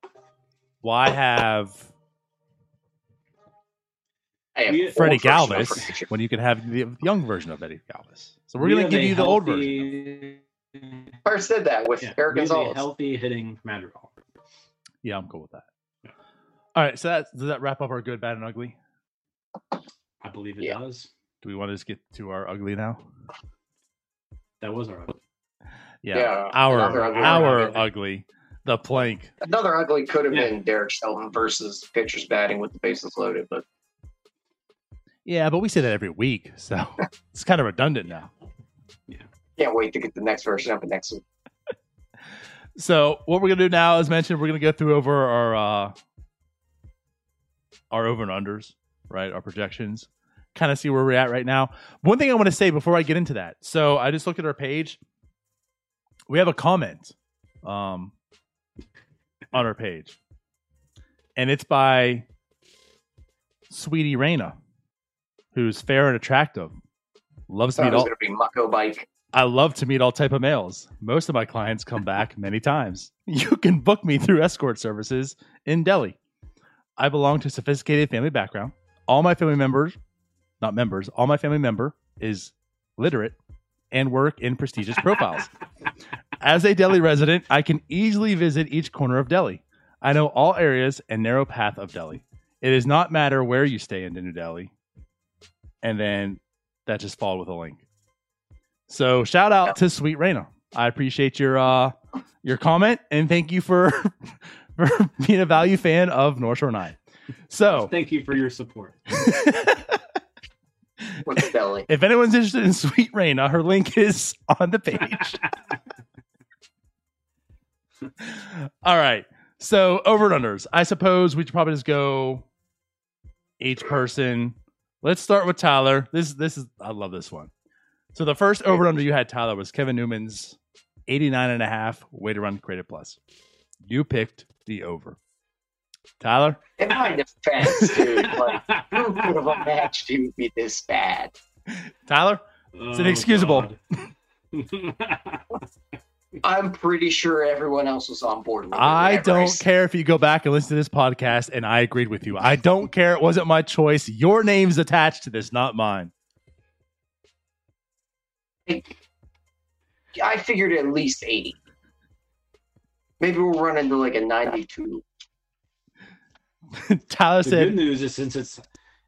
why have I have Freddie old version of Galvis when you can have the young version of Eddie Galvis? So we're we gonna give you the old version. Healthy- First did that with Yeah, Erik we have a Gonzalez. healthy hitting Madrigal. Yeah, I'm cool with that. All right, so that does that wrap up our good, bad, and ugly? I believe it Yeah. does. Do we want to just get to our ugly now? That was our. Yeah, Yeah, our ugly. our Ugly. ugly, the plank. Another ugly could have Yeah. been Derek Shelton versus pitchers batting with the bases loaded, but Yeah, but we say that every week, so it's kind of redundant now. Can't wait to get the next version of it next week. So what we're gonna do now, as mentioned, we're gonna go through over our uh our over and unders, right? Our projections, kind of see where we're at right now. One thing I want to say before I get into that. So I just looked at our page. We have a comment um on our page. And it's by Sweetie Reyna, who's fair and attractive. Loves to Thought it was all going to be Bucco Mike. I love to meet all type of males. Most of my clients come back many times. You can book me through escort services in Delhi. I belong to a sophisticated family background. All my family members, not members, all my family member is literate and work in prestigious profiles. As a Delhi resident, I can easily visit each corner of Delhi. I know all areas and narrow path of Delhi. It does not matter where you stay in New Delhi. And then that just followed with a link. So shout out to Sweet Raina. I appreciate your uh your comment and thank you for for being a value fan of North Shore Nine. So Thank you for your support. with if anyone's interested in Sweet Raina, her link is on the page. All right. So over and unders. I suppose we should probably just go each person. Let's start with Tyler. This this is I love this one. So the first over and under you had Tyler was Kevin Newman's 89 and a half weighted runs created plus. You picked the over. Tyler? In my defense, dude, like, who could have imagined he would be this bad? Tyler? It's oh, inexcusable. Oh, God. I'm pretty sure everyone else was on board. With I don't s- care if you go back and listen to this podcast and I agreed with you. I don't care. It wasn't my choice. Your name's attached to this, not mine. I figured at least 80. Maybe we'll run into like a 92. Tyler the good news is since it's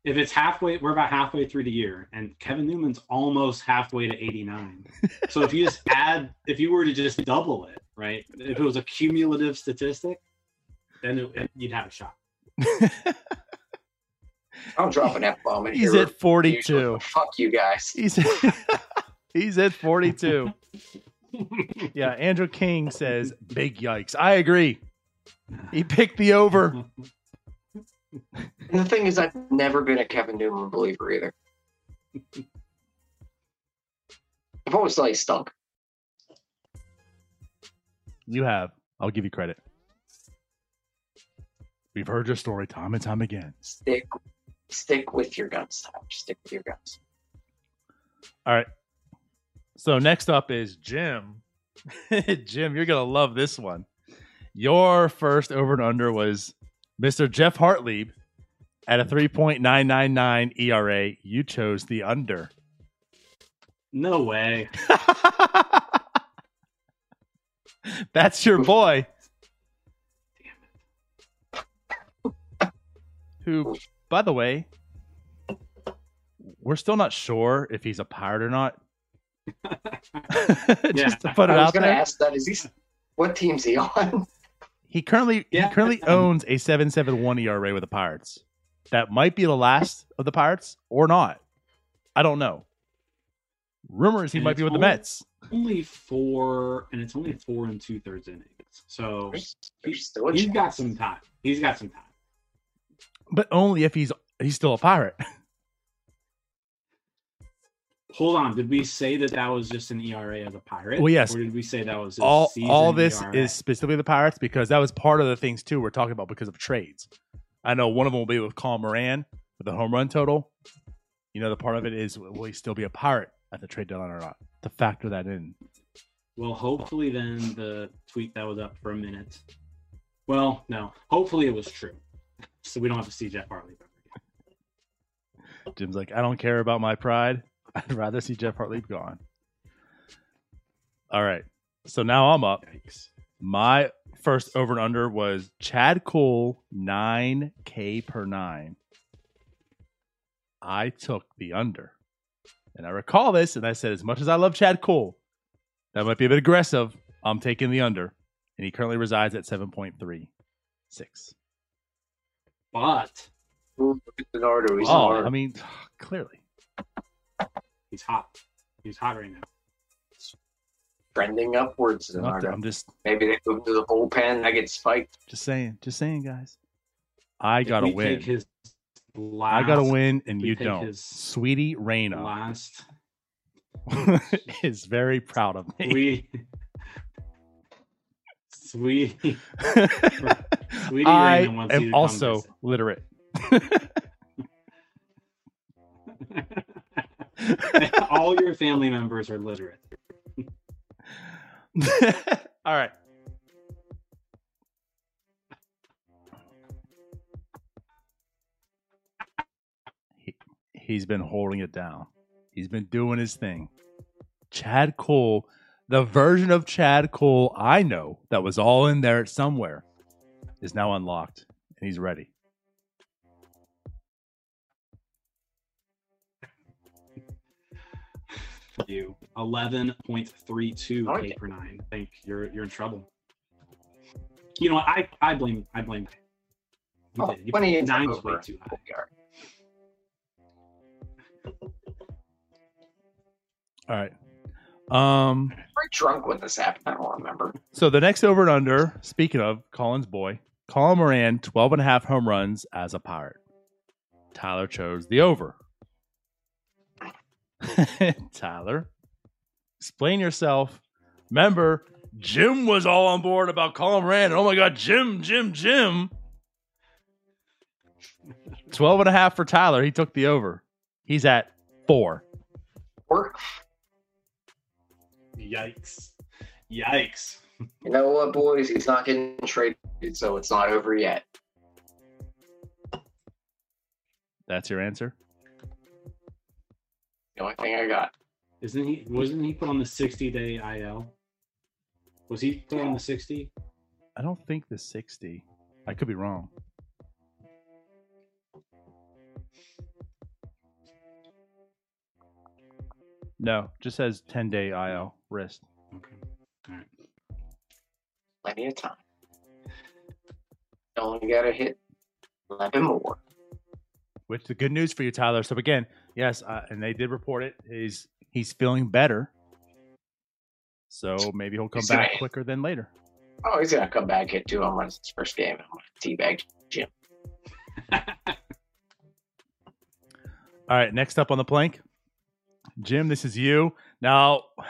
if it's halfway, we're about halfway through the year, and Kevin Newman's almost halfway to 89. so if you just add, if you were to just double it, right? If it was a cumulative statistic, then it, you'd have a shot. I'll drop an F bomb in he's here. at 42. Fuck you guys. He's he's at 42. Yeah, Andrew King says, big yikes. I agree. He picked the over. And the thing is, I've never been a Kevin Newman believer either. I've always thought he stunk. You have. I'll give you credit. We've heard your story time and time again. Stick, stick with your guns, Tom. Stick with your guns. All right. So next up is Jim. Jim, you're gonna love this one. Your first over and under was Mr. Geoff Hartlieb at a 3.999 ERA. You chose the under. No way. That's your boy. Who, by the way, we're still not sure if he's a pirate or not. Just to put it I was out going to there. ask that. Is he? What team's he on? He currently Yeah. he currently owns a 7.71 ERA with the Pirates. That might be the last of the Pirates or not. I don't know. Rumors he And might be with the Mets. Only four, and it's only four and two thirds innings. So There's, there's still a he's got some time. He's got some time. But only if he's he's still a pirate. Hold on. Did we say that that was just an ERA as a pirate? Well, yes. Or did we say that was all all this ERA? is specifically the Pirates because that was part of the things too we're talking about because of trades. I know one of them will be with Colin Moran with the home run total. You know, the part of it is will he still be a Pirate at the trade deadline or not? To factor that in. Well, hopefully then the tweet that was up for a minute. Well, no. Hopefully it was true. So we don't have to see Geoff Hartlieb. Jim's like, I don't care about my pride. I'd rather see Geoff Hartlieb gone. All right. So now I'm up. Yikes. My first over and under was Chad Kuhl, 9K per nine. I took the under. And I recall this, and I said, as much as I love Chad Kuhl, that might be a bit aggressive. I'm taking the under. And he currently resides at 7.36. But look at Bernardo. He's Oh. I mean, clearly. He's hot. He's hot right now. trending upwards. Not I'm just Maybe they move to the bullpen. I get spiked. just saying, just saying, guys. I If gotta win. take His I gotta win, and you don't. his Sweetie Raina Last. is very proud of me. We. Sweet. Sweetie I Reyna wants you to am come also visit. literate. All your family members are literate. All right. He, he's been holding it down. He's been doing his thing. Chad Kuhl, the version of Chad Kuhl I know that was all in there somewhere, is now unlocked and he's ready. You eleven point three two Okay. K per nine. I think you're you're in trouble. You know what? I I blame I blame. You Oh, did. You plenty of nine was way too high. All right. Um We're drunk when this happened. I don't remember. So the next over and under, speaking of Colin's boy, Colin Moran, 12 and a half home runs as a pirate. Tyler chose the over. Tyler, explain yourself. Remember, Jim was all on board about Colin Moran. And oh my God, Jim, Jim, Jim. 12 and a half for Tyler. He took the over. He's at four. Or Yikes! Yikes! you know what, boys? He's not getting traded, so it's not over yet. That's your answer? The only thing I got. Isn't he? Wasn't he put on the sixty day IL? Was he put on the sixty? I don't think the 60. I could be wrong. No, just says 10 day IL wrist. Okay. All right. Plenty of time. You only got to hit 11 more. Which the good news for you, Tyler. So again, yes, uh, and they did report it. He's he's feeling better. So maybe he'll come He's back gonna- quicker than later. Oh, he's gonna come back hit two home runs his first game. I'm gonna teabag Jim. All right, next up on the plank, Jim. This is you. Now,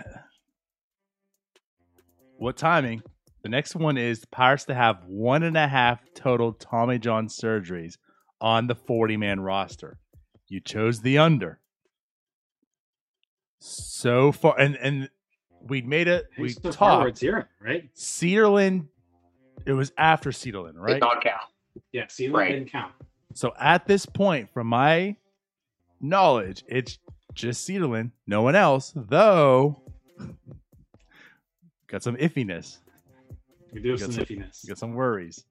what timing? The next one is the Pirates to have one and a half total Tommy John surgeries on the 40 man roster. You chose the under. So far, and and we made it. We He's so talked. it's zero, right? Cederlind. It was after Cederlind, Did right? not count. Yeah. See, that Right. didn't count. So at this point, from my knowledge, it's just Cederlind, no one else, though. Got some iffiness, We do have Got some some- iffiness. got some worries.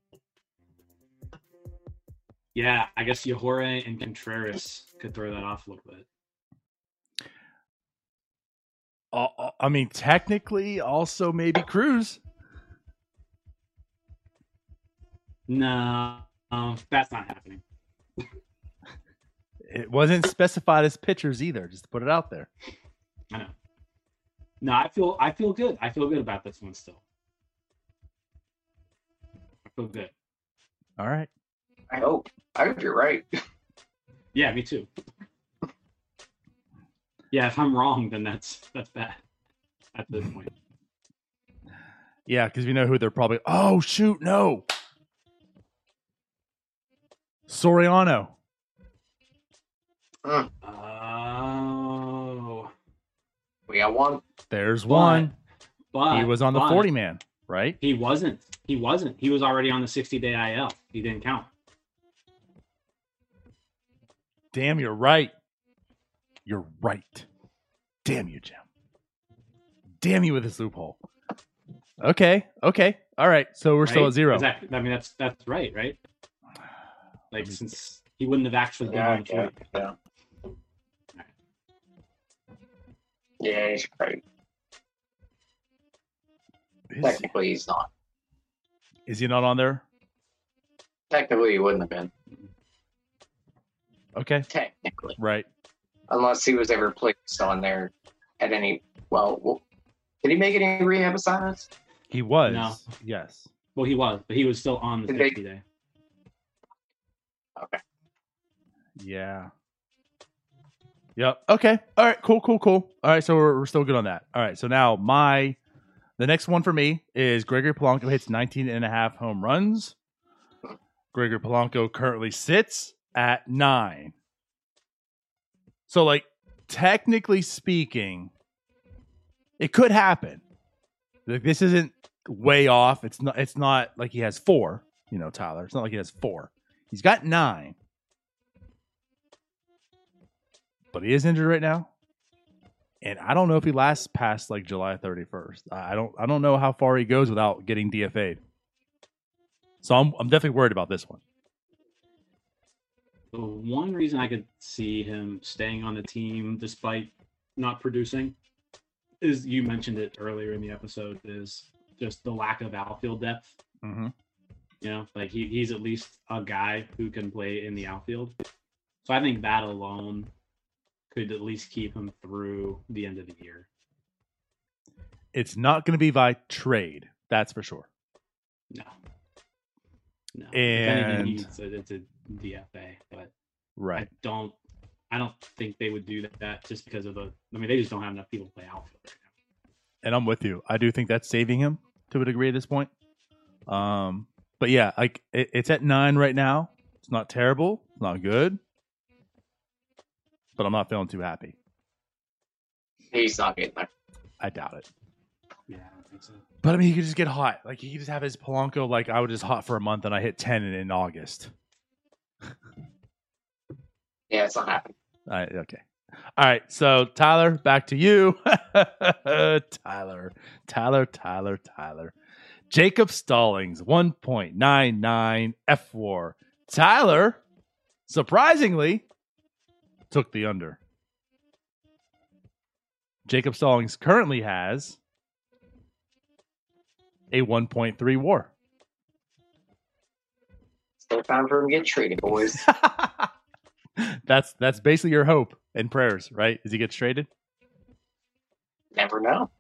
Yeah, I guess Yajure and Contreras could throw that off a little bit. Uh, uh, I mean, technically, also maybe Cruz. No, um, that's not happening. It wasn't specified as pitchers either, just to put it out there. I know. No, I feel I feel good. I feel good about this one still. I feel good. All right. I hope. I hope you're right. Yeah, me too. Yeah, if I'm wrong, then that's that's bad at this point. Yeah, because we know who they're probably. Oh shoot, no. Soriano. Oh, We got one. There's but, one. But He was on the 40 man, right? He wasn't. He wasn't. He was already on the 60 day IL. He didn't count. Damn, you're right. You're right. Damn you, Jim. Damn you with this loophole. Okay. Okay. All right. So we're still at zero. Is that- I mean, that's that's right, right? Like since he wouldn't have actually been Yeah, on the yeah, 40. yeah. Yeah, he's great. Is, Technically, he's not. is he not on there? Technically, he wouldn't have been. Okay. Technically, Right. unless he was ever placed on there at any. Well, well did he make any rehab assignments? He was. No. Yes. Well, he was, but he was still on the Did they- day. Okay. Yeah. Yep. Okay. All right. Cool. Cool. Cool. All right. So we're, we're still good on that. All right. So now my the next one for me is Gregory Polanco hits 19 and a half home runs. Gregory Polanco currently sits at nine. So, like, technically speaking, it could happen. Like, this isn't way off. It's not. It's not like he has four. You know, Tyler. It's not like he has four. He's got nine. but he is injured right now, and I don't know if he lasts past like July 31st. I I don't I don't know how far he goes without getting DFA'd. So I'm I'm definitely worried about this one. The one reason I could see him staying on the team despite not producing is you mentioned it earlier in the episode is just the lack of outfield depth. Mm-hmm. You know, like he, he's at least a guy who can play in the outfield. So I think that alone could at least keep him through the end of the year. It's not going to be by trade, that's for sure. No. No. And- anything, it's a, it's a DFA, but right. I don't I don't think they would do that just because of the I mean they just don't have enough people to play outfield right now. And I'm with you. I do think that's saving him to a degree at this point. Um, but yeah, like it, it's at nine right now. It's not terrible. It's not good. But I'm not feeling too happy. He's not getting there. I doubt it. Yeah, I don't think so. But I mean, he could just get hot. Like he could just have his Polanco. Like I was just hot for a month, and I hit ten in, in August. Yeah, it's not happening. All right, okay. All right. So Tyler, back to you. Tyler, Tyler, Tyler, Tyler. Jacob Stallings, one point nine nine F war. Tyler, surprisingly, took the under. Jacob Stallings currently has a 1.3 war. Still time for him to get traded, boys. that's that's basically your hope and prayers, right? As he gets traded. Never know.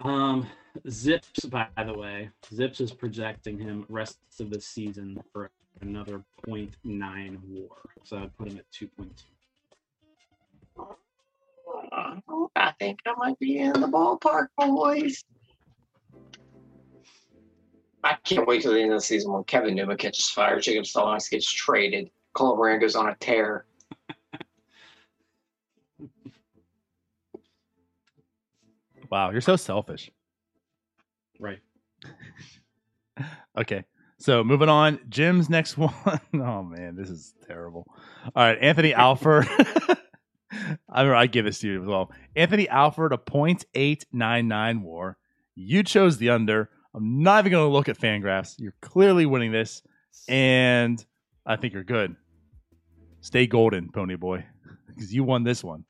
Um Zips, by the way, Zips is projecting him rest of the season for another 0.9 war. So I'd put him at 2.2. I think I might be in the ballpark, boys. I can't wait till the end of the season when Kevin Newman catches fire, Jacob Stallings gets traded, Cole Moran goes on a tear. Wow, you're so selfish. Right. Okay. So moving on, Jim's next one. Oh man, this is terrible. All right, Anthony Alford. I I give this to you as well. Anthony Alford, a point eight nine nine WAR. You chose the under. I'm not even going to look at Fangraphs. You're clearly winning this, and I think you're good. Stay golden, Pony Boy, because you won this one.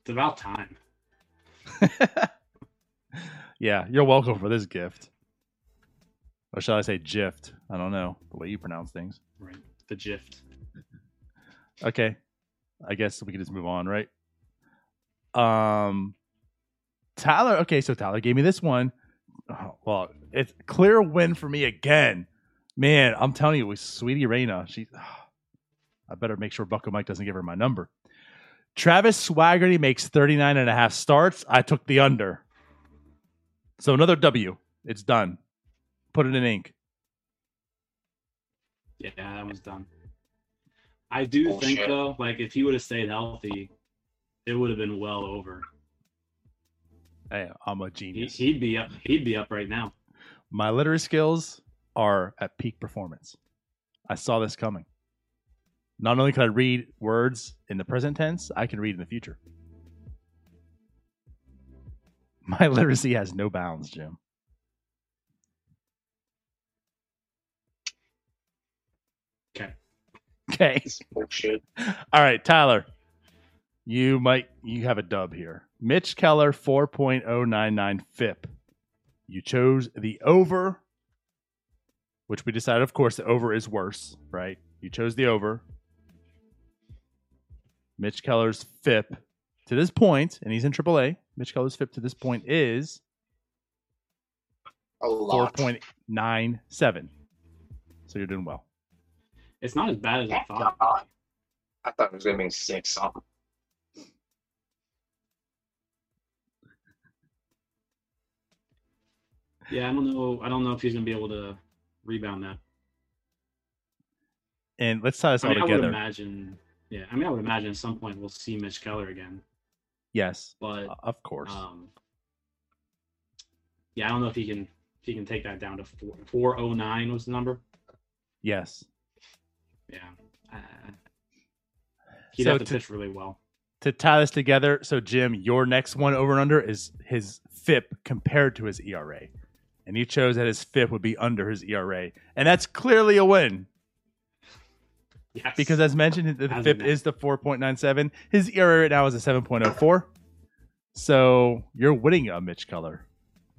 It's about time. yeah, you're welcome for this gift. Or shall I say gift? I don't know the way you pronounce things. Right. The gift. Okay. I guess we can just move on, right? Um Tyler, okay, so Tyler gave me this one. Oh, well, it's clear win for me again. Man, I'm telling you, with Sweetie Reyna, she I better make sure Bucco Mike doesn't give her my number. Travis Swaggerty makes 39 and a half starts. I took the under. So another W. It's done. Put it in ink. Yeah, that was done. I do think though, like if he would have stayed healthy, it would have been well over. Hey, I'm a He, genius. he'd be up. He'd be up right now. My literary skills are at peak performance. I saw this coming. Not only can I read words in the present tense, I can read in the future. My literacy has no bounds, Jim. Okay. Okay. All right, Tyler. You might you have a dub here. Mitch Keller 4.099 FIP. You chose the over, which we decided, of course, the over is worse, right? You chose the over. Mitch Keller's FIP to this point, and he's in AAA. Mitch Keller's FIP to this point is A lot. 4.97. So you're doing well. It's not as bad as I thought. I thought it was gonna be six something. Yeah, I don't know. I don't know if he's gonna be able to rebound that. And let's tie this I all mean, I would together. imagine. Yeah, I mean, I would imagine at some point we'll see Mitch Keller again, Yes, but of course. um, yeah, I don't know if he can. If he can take that down to four four oh nine was the number. yes. Yeah, uh, he'd So have to to- pitch really well. to tie this together, so Jim, your next one over and under is his FIP compared to his ERA. And he chose that his fifth would be under his ERA. And that's clearly a win Yes, because, as mentioned, the As FIP is the 4.97. His ERA right now is a 7.04. So you're winning a Mitch Keller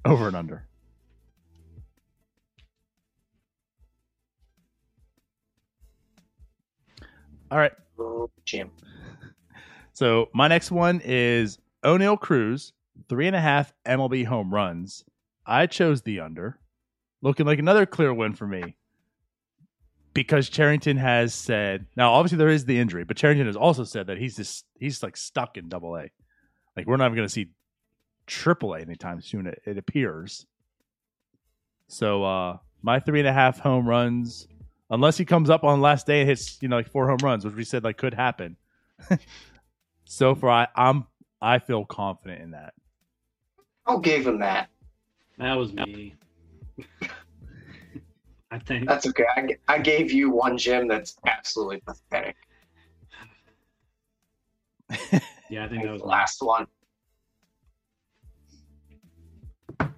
over and under. All right. Jim. So my next one is Oneil Cruz, three and a half MLB home runs. I chose the under, looking like another clear win for me. Because Cherington has said now, obviously there is the injury, but Cherington has also said that he's just he's like stuck in Double A. Like we're not even going to see Triple A anytime soon. It, it appears. So uh my three and a half home runs, unless he comes up on last day and hits you know like four home runs, which we said like could happen. so far, I, I'm I feel confident in that. I'll give him that. That was me. I think. That's okay. I, I gave you one Jim that's absolutely pathetic. Yeah, I think that was The last one.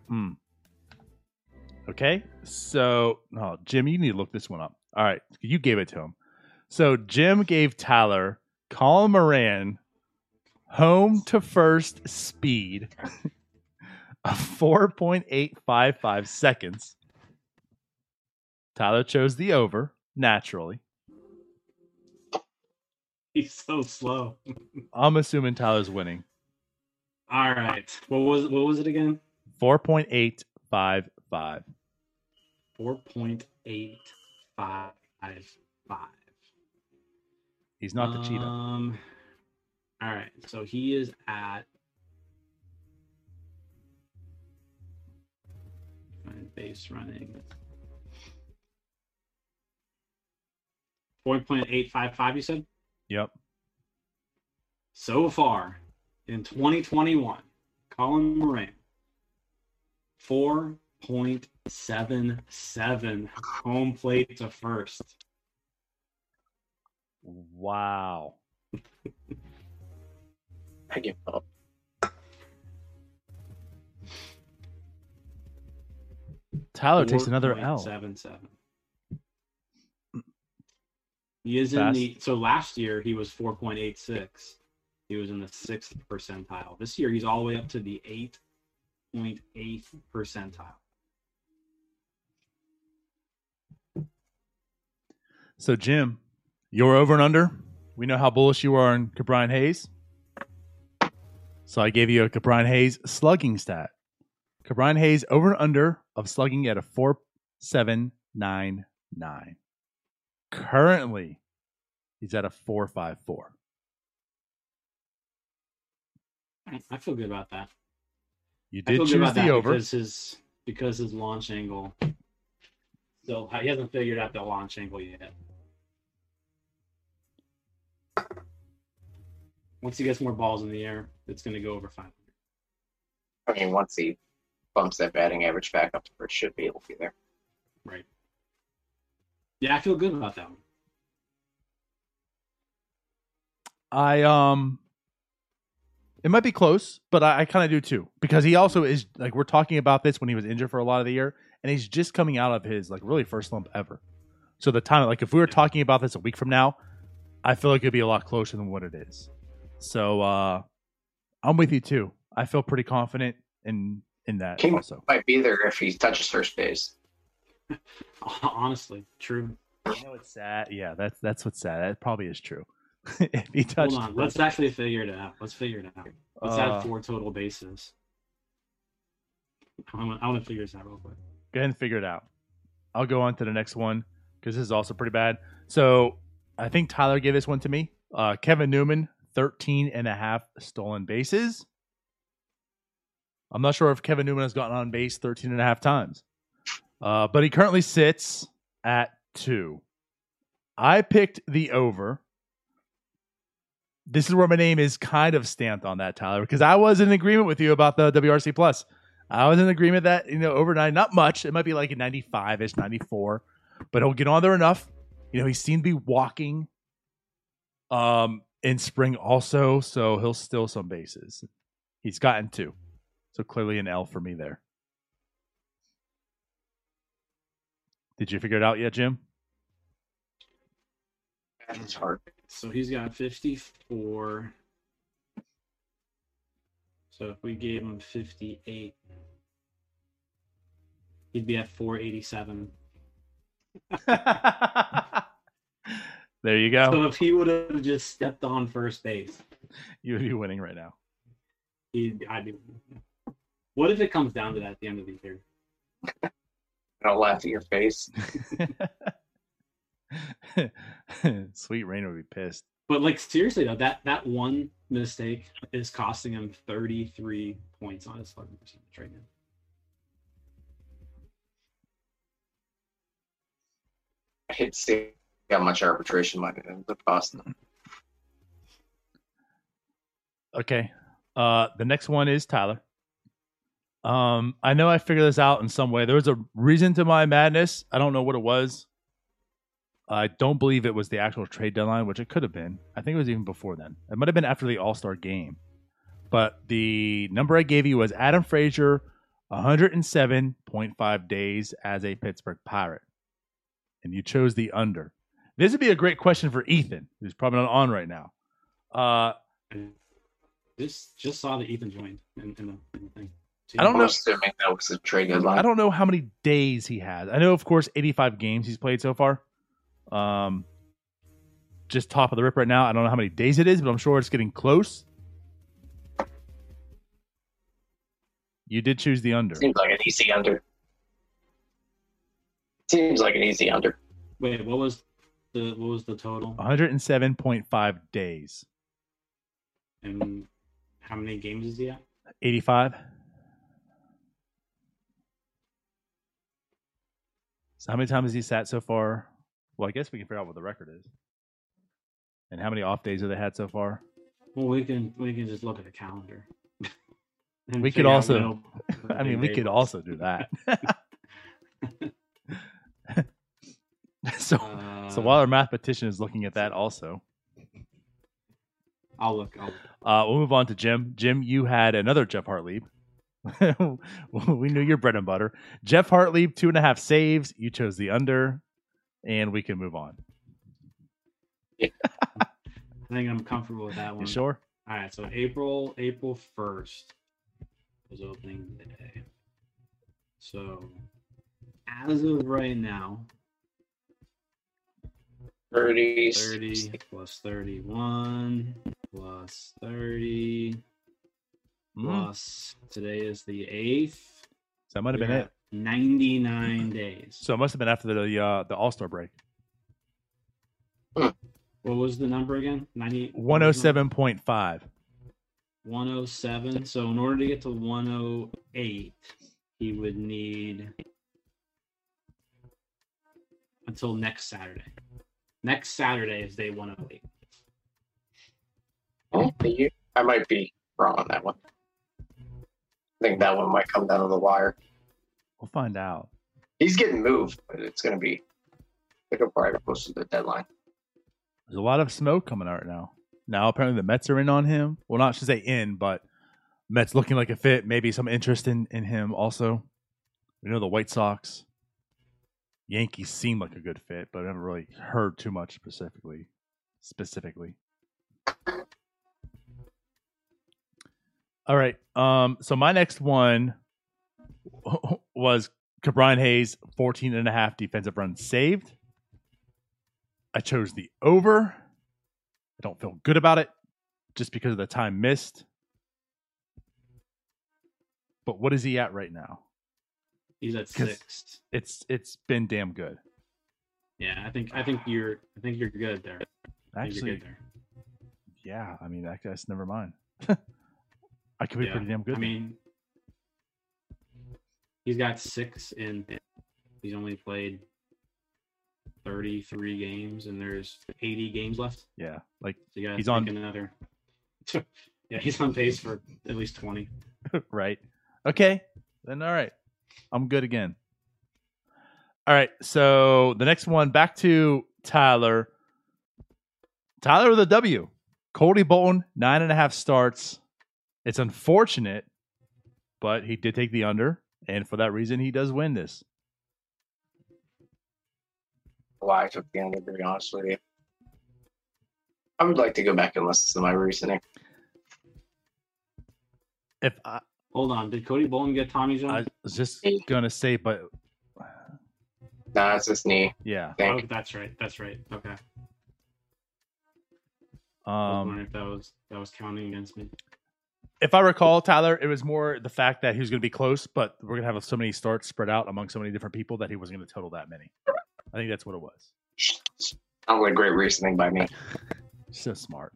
Hmm. Okay, so oh, Jim, you need to look this one up. All right, you gave it to him. So Jim gave Tyler Colin Moran home to first speed of four point eight five five seconds. Tyler chose the over naturally. He's so slow. I'm assuming Tyler's winning. All right. What was what was it again? Four point eight five five. Four point eight five five. He's not the cheetah. Um. All right. So he is at. Base running. Four point eight five five. You said Yep. so far in 2021. Colin Moran. Four point seven seven home plate to first. Wow. I give up. Tyler takes another L. Seven seven. He is in the so last year he was four point eight six. He was in the sixth percentile. This year he's all the way up to the eight point eighth percentile. So, Jim, you're over and under. We know how bullish you are on Ke'Bryan Hayes. So, I gave you a Ke'Bryan Hayes slugging stat. Ke'Bryan Hayes over and under of slugging at a 4799. Currently, he's at a 454. I- I feel good about that. You I did feel good choose about the that over. because his because his launch angle. So uh, he hasn't figured out the launch angle yet. Once he gets more balls in the air, it's going to go over 500. I mean, once he bumps that batting average back up to where it should be able to be there. Right. Yeah, I feel good about that one. I um it might be close, but I, I kind of do too. Because he also is like we're talking about this when he was injured for a lot of the year, and he's just coming out of his like really first slump ever. So the time like if we were talking about this a week from now, I feel like it'd be a lot closer than what it is. So uh I'm with you too. I feel pretty confident in in that King also. might be there if he touches first base. Honestly, true. You know it's sad. Yeah, that's that's what's sad. That probably is true. if he touched Hold on. Let's actually figure it out. Let's figure it out. Let's Uh, add four total bases. I want to figure this out real quick. go ahead and figure it out. I'll go on to the next one because this is also pretty bad. So I think Tyler gave this one to me. Uh, Kevin Newman, 13 and a half stolen bases. I'm not sure if Kevin Newman has gotten on base 13 and a half times, uh, but he currently sits at two. I picked the over. This is where my name is kind of stamped on that, Tyler, because I was in agreement with you about the WRC Plus. I was in agreement that you know overnight, not much. It might be like a 95 ish, 94, but he'll get on there enough. You know, he seemed to be walking um in spring also, so he'll steal some bases. He's gotten two, so clearly an L for me there. Did you figure it out yet, Jim? It's hard. So he's got 54. So if we gave him 58, he'd be at 487. there you go. So if he would have just stepped on first base, You would be winning right now. he I'd be. What if it comes down to that at the end of the year? I'll laugh at your face. Sweet Rana would be pissed. But like seriously though, that that one mistake is costing him 33 points on his slugging percentage right now. I hate to see how much arbitration might end up costing. him. Okay. Uh the next one is Tyler. Um I know I figured this out in some way. There was a reason to my madness. I don't know what it was. I don't believe it was the actual trade deadline, which it could have been. I think it was even before then. It might have been after the All-Star game. But the number I gave you was Adam Frazier 107.5 days as a Pittsburgh Pirate. And you chose the under. This would be a great question for Ethan, who's probably not on right now. Uh Just just saw that Ethan joined in, in, the, in the thing. I don't I'm know- assuming that was a trade deadline. I don't know how many days he has. I know, of course, 85 games he's played so far. Um, just top of the rip right now. I don't know how many days it is, but I'm sure it's getting close. You did choose the under. Seems like an easy under. Seems like an easy under. Wait, what was the what was the total? 107.5 days. And how many games is he at? 85. So how many times has he sat so far? Well, I guess we can figure out what the record is. And how many off days have they had so far? Well, we can we can just look at the calendar. We could also- I mean, we could also do that. so, Uh, so while our mathematician is looking at that, also, I'll look. I'll look. uh, we'll move on to Jim. Jim, you had another Geoff Hartlieb. we knew your bread and butter. Geoff Hartlieb, two and a half saves. You chose the under, and we can move on. I think I'm comfortable with that one. You sure? All right, so April April first was opening day. So as of right now, 30, 30 plus 31 plus 30 Mm, plus today is the 8th. so that might have been it. 99 days. So it must have been after the uh, the All Star break. What was the number again? 90 One hundred seven point five. 107. So in order to get to 108, he would need until next Saturday. Next Saturday is day 108. Oh, I might be wrong on that one. I think that one might come down to the wire. We'll find out. He's getting moved, but it's going to be. I think probably close to the deadline. There's a lot of smoke coming out right now. Now apparently the Mets are in on him. Well, not should say in, but Mets looking like a fit. Maybe some interest in in him also. We know the White Sox, Yankees seem like a good fit, but I haven't really heard too much specifically. Specifically. All right. Um. So my next one was Ke'Bryan Hayes, 14 and a half defensive runs saved. I chose the over. I don't feel good about it just because of the time missed. But what is he at right now? He's at six. It's it's been damn good. Yeah, I think I think you're I think you're good there. Actually, good there. yeah. I mean, I guess never mind. Could be Yeah, pretty damn good. I mean, he's got six in. He's only played thirty-three games, and there's eighty games left. yeah, like So He's on- another. yeah, he's on pace for at least twenty. right. Okay. Then all right. I'm good again. All right. So the next one, back to Tyler. Tyler with a W. Cody Bolton, nine and a half starts. It's unfortunate, but he did take the under, and for that reason, he does win this. Why I took the under, to be honest with you. I would like to go back and listen to my reasoning. If I, Hold on, did Cody Bolton get Tommy John? I was just gonna say, but Nah, it's just knee. yeah, oh, that's right. That's right. Okay. I was um, wondering if that was that was counting against me. If I recall, Tyler, it was more the fact that he was going to be close, but we're going to have so many starts spread out among so many different people that he wasn't going to total that many. I think that's what it was. Sounds like great reasoning by me. So smart.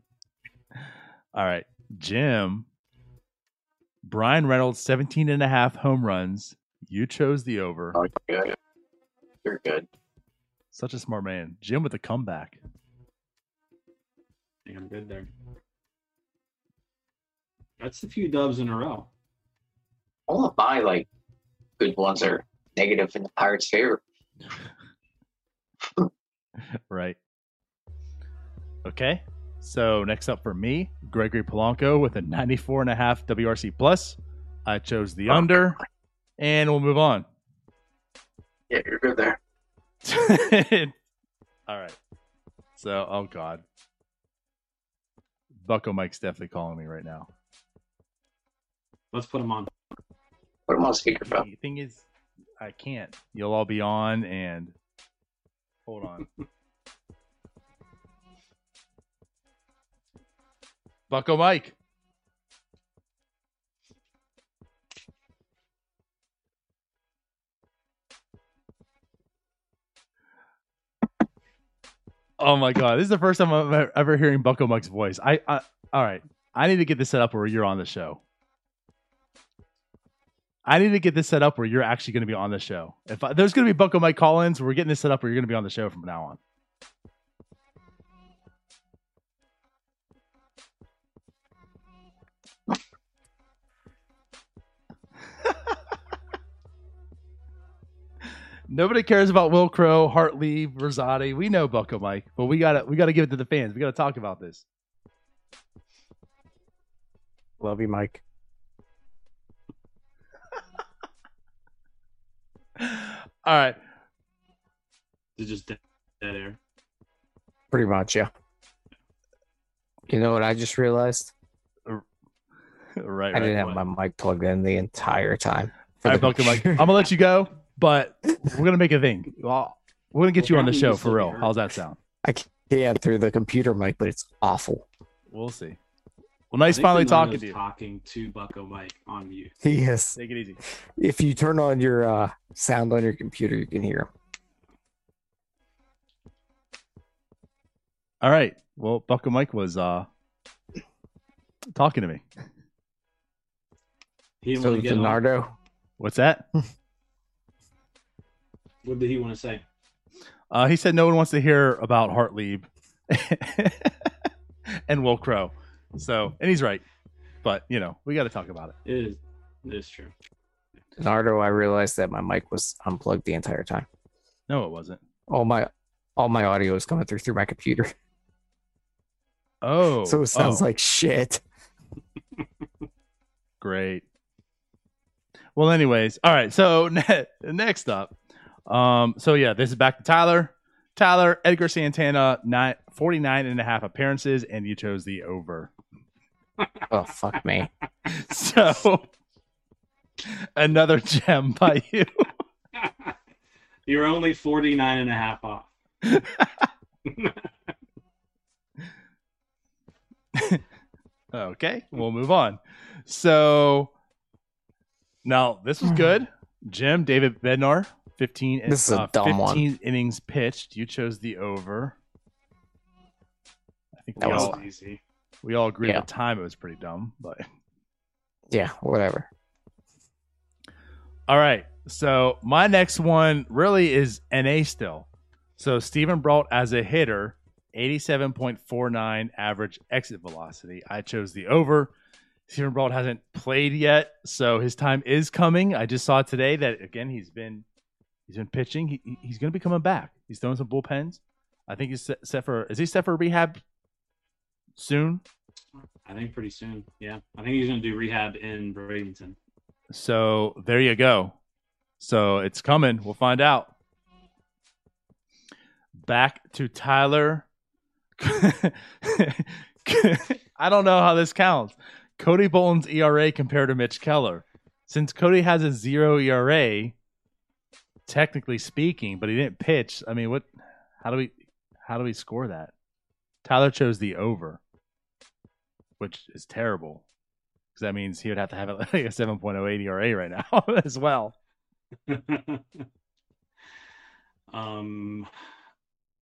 All right. Jim. Bryan Reynolds, 17 and a half home runs. You chose the over. Oh, you're good. You're good. Such a smart man. Jim with a comeback. I think I'm good there. That's a few dubs in a row. All of my like good ones are negative in the Pirates' favor. Right. Okay. So next up for me, Gregory Polanco with a 94 and a half WRC plus. I chose the oh, under, and we'll move on. Yeah, you're good there. All right. So, oh god, Bucco Mike's definitely calling me right now. Let's put them on. Put them on speakerphone. The thing is, I can't. You'll all be on, and hold on. Bucco Mike. Oh my god, this is the first time I'm ever- ever hearing Bucco Mike's voice. I, I all right. I need to get this set up where you're on the show. I need to get this set up where you're actually going to be on the show. If I, there's going to be Bucco Mike Collins, we're getting this set up where you're going to be on the show from now on. Nobody cares about Wil Crowe, Hartlieb, Rosati. We know Bucco Mike, but we gotta we gotta give it to the fans. We gotta talk about this. Love you, Mike. All right. It's just dead, dead air. Pretty much, yeah. You know what I just realized? Uh, right, I didn't right. have my mic plugged in the entire time. for All right, the Bucco Mike. I'm gonna let you go, but we're gonna make a thing. Well, we're gonna get you on the show for real. hear. How's that sound? I can't through the computer mic, but it's awful. We'll see. Well, nice finally talking to you. Talking to Bucco Mike on mute. Yes. Take it easy. If you turn on your uh, sound on your computer, you can hear him. All right. Well, Bucco Mike was uh talking to me. He didn't So want to get on. Leonardo. What's that? What did he want to say? Uh, he said no one wants to hear about Hartlieb and Wil Crowe. So, and he's right. But, you know, we got to talk about it. It is. It is true. Leonardo, I realized that my mic was unplugged the entire time. No, it wasn't. All my all my audio is coming through through my computer. Oh. So it sounds oh, like shit. great. Well, anyways, all right. So ne- next up, um, so yeah, this is back to Tyler. Tyler, Edgar Santana, nine, 49 and a half appearances, and you chose the over. Oh fuck me. So another gem by you. You're only 49 and a half off. Okay, we'll move on. So now this was good. Jim, David Bednar, 15, This is a uh, dumb one. innings pitched. You chose the over. I think That was all, easy. We all agree Yeah. at the time it was pretty dumb, but Yeah, whatever. all right. So my next one really is NA still. So Steven Brault as a hitter, 87.49 average exit velocity. I chose the over. Steven Brault hasn't played yet, so his time is coming. I just saw today that again he's been he's been pitching. He, he- he's going to be coming back. He's throwing some bullpens. I think he's set, set for is he set for rehab soon? I think pretty soon. Yeah. I think he's going to do rehab in Bradenton. So there you go. So it's coming. We'll find out. Back to Tyler. I don't know how this counts. Cody Bolton's ERA compared to Mitch Keller. Since Cody has a zero ERA, technically speaking, but he didn't pitch. I mean, what? How do we? How do we score that? Tyler chose the over, which is terrible because that means he would have to have like a 7.08 ERA right now as well. um,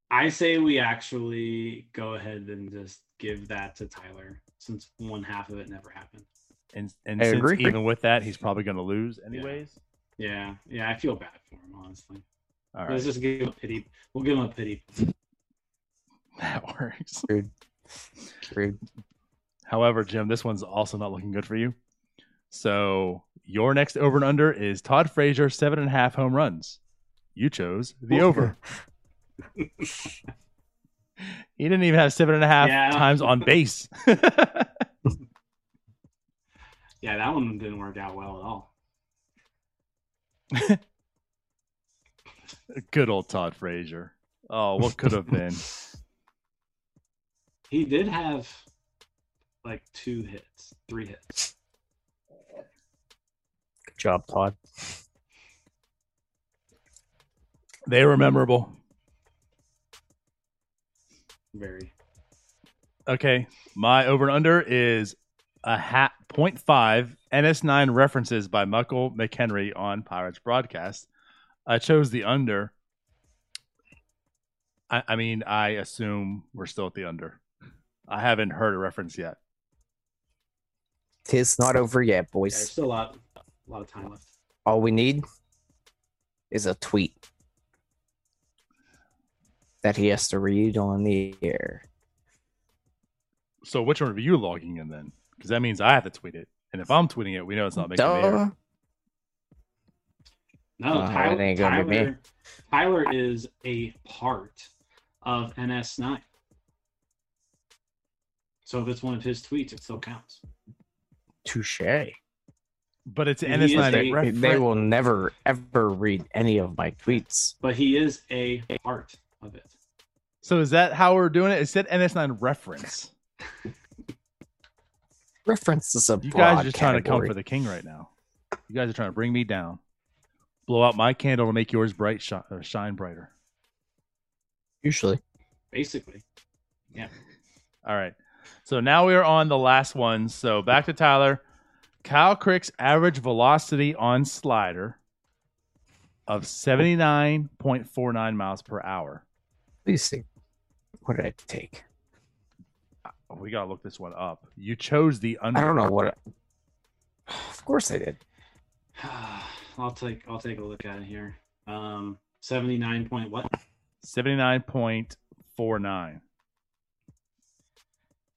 I say we actually go ahead and just give that to Tyler since one half of it never happened. And and I since agree. even with that, he's probably going to lose anyways. Yeah. Yeah. I feel bad for him, honestly. All Let's just give him a pity. We'll give him a pity. that works. Rude. Rude. However, Jim, this one's also not looking good for you. So your next over and under is Todd Frazier, seven and a half home runs. You chose the over. he didn't even have seven and a half Yeah. times on base. Yeah, that one didn't work out well at all. Good old Todd Frazier. Oh, what could have been? He did have like two hits, three hits. Good job, Todd. They were memorable. Very. Okay, my over and under is a hat 0.5 NS9 references by Michael McKenry on Pirates broadcast. I chose the under. I, I mean, I assume we're still at the under. I haven't heard a reference yet. Tis not over yet, Yeah, there's still a lot, a lot of time left. All we need is a tweet that he has to read on the air. So which one are you logging in then? Because that means I have to tweet it. And if I'm tweeting it, we know it's not making the Duh. air. No, Uh, Tyler, ain't gonna be me. Tyler, Tyler is a part of NS9. So if it's one of his tweets, it still counts. Touche. But it's He NS9 is a- They, will never ever read any of my tweets. But he is a part of it. So is that how we're doing it? Is It said NS9 reference. Reference is a You broad guys are just trying to come for the king right now. You guys are trying to bring me down. Blow out my candle to make yours bright shi- uh, shine brighter. Usually, Basically. Yeah. All right. So now we are on the last one. So back to Tyler. Kyle Crick's average velocity on slider of 79.49 miles per hour. please see. What did I take? We got to look this one up. You chose the under. I don't know what. Of course I did. I'll take I'll take a look at it here. Um, seventy nine point what? 79.49.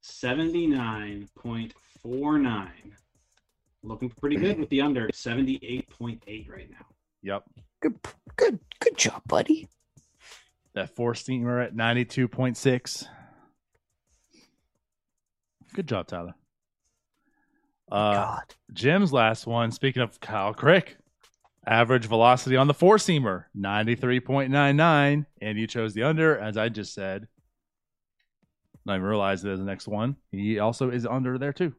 Seventy nine point four nine. Looking pretty good with the under seventy eight point eight right now. Yep. Good, good, good job, buddy. That four seamer at 92.6. Good job, Tyler. Uh, God. Jim's last one, speaking of Kyle Crick, average velocity on the four seamer, 93.99. And you chose the under, as I just said. And I realized it as the next one. He also is under there, too.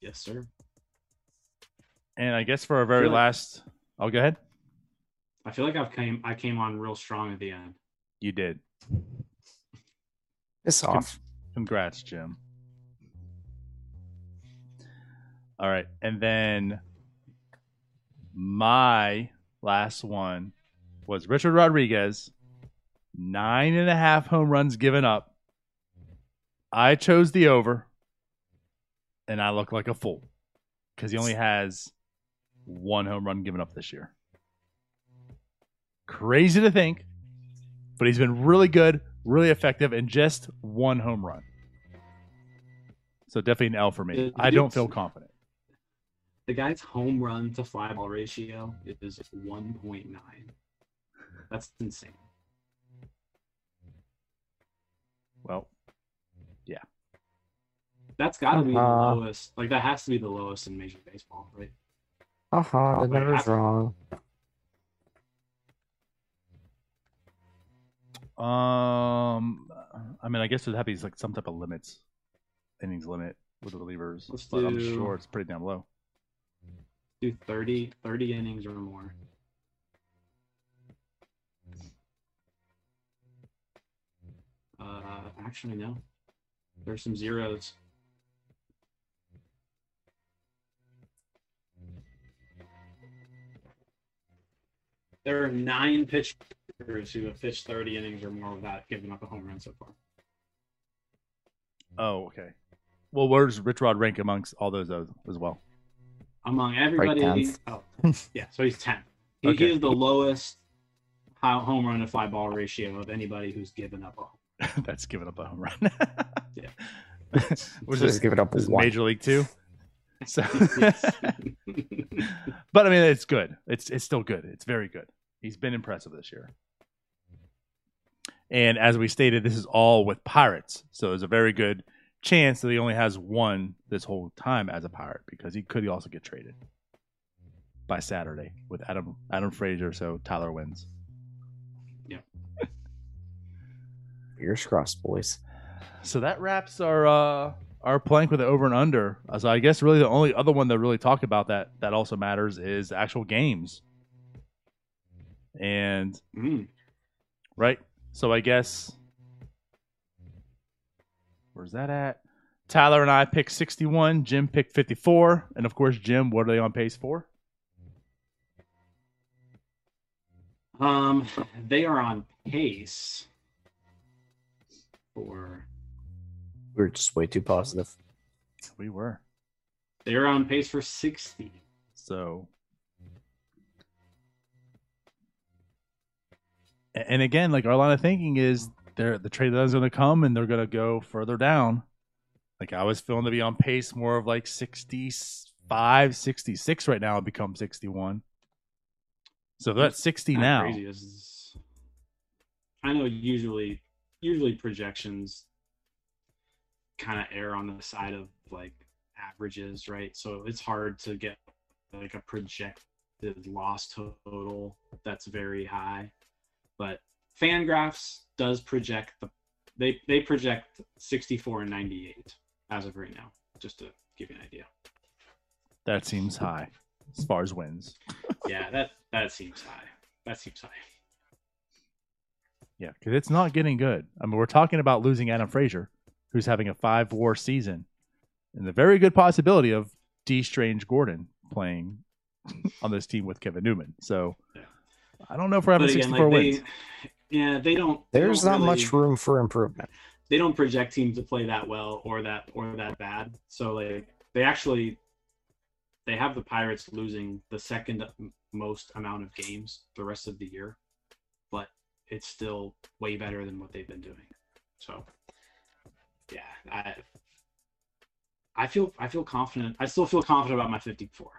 Yes, sir. And I guess for our very last, last, oh, go ahead. I feel like I've came I came on real strong at the end. You did. It's off. Congrats, Jim. All right. And then my last one was Richard Rodriguez. Nine and a half home runs given up. I chose the over, and I look like a fool because he only has one home run given up this year. Crazy to think, but he's been really good, really effective, and just one home run. So definitely an L for me. I don't feel confident. The guy's home run to fly ball ratio is one point nine. That's insane. Well, yeah. That's got to be the Uh-huh. lowest. Like that has to be the lowest in Major Baseball, right? Uh huh. The Wait, number's I- wrong. um, I mean, I guess it'd have to be like some type of limits, innings limit with the relievers, Let's but I'm sure it's pretty damn low. Do 30, 30 innings or more. Uh, actually, no. There's some zeros. There are nine pitchers who have pitched 30 innings or more without giving up a home run so far. Oh, okay. Well, where's Rich Rod rank amongst all those as well? Among everybody, 10th. oh, yeah, so he's 10th. He, Okay. he is the lowest home run to fly ball ratio of anybody who's given up a home That's giving up a home run. Yeah. Which Just is, give it up this is one. Major League Two. So, Yes. but I mean, it's good. It's it's still good. It's very good. He's been impressive this year. And as we stated, this is all with Pirates, so there's a very good chance that he only has one this whole time as a Pirate because he could also get traded by Saturday with Adam Adam Frazier. So Tyler wins. Fingers crossed, boys. So that wraps our uh our plank with the over and under. So I guess really the only other one that really talk about that that also matters is actual games. And Mm. right? So I guess where's that at? Tyler and I picked 61, Jim picked 54, and of course Jim, what are they on pace for? Um, they are on pace for. We were just way too positive. We were. They are on pace for sixty. So and again, like our line of thinking is they're the trade deadline's gonna come and they're gonna go further down. Like I was feeling to be on pace more of like 65, 66 right now and become 61. So they're at 60 Kinda now. Crazy. This is- I know usually, usually projections kind of err on the side of like averages, right? So it's hard to get like a projected loss total that's very high. But Fangraphs does project the they they project 64 and 98 as of right now, just to give you an idea. That seems high as far as wins. Yeah, that that seems high. That seems high. Yeah, because it's not getting good. I mean, we're talking about losing Adam Frazier, who's having a five war season, and the very good possibility of D. Strange Gordon playing on this team with Kevin Newman. So I don't know if we're having again, 64 like, wins. they, yeah, they don't. they There's don't not really- much room for improvement. they don't project teams to play that well or that or that bad. So like they actually they have the Pirates losing the second most amount of games the rest of the year, but it's still way better than what they've been doing. So yeah, I I feel I feel confident. I still feel confident about my 54.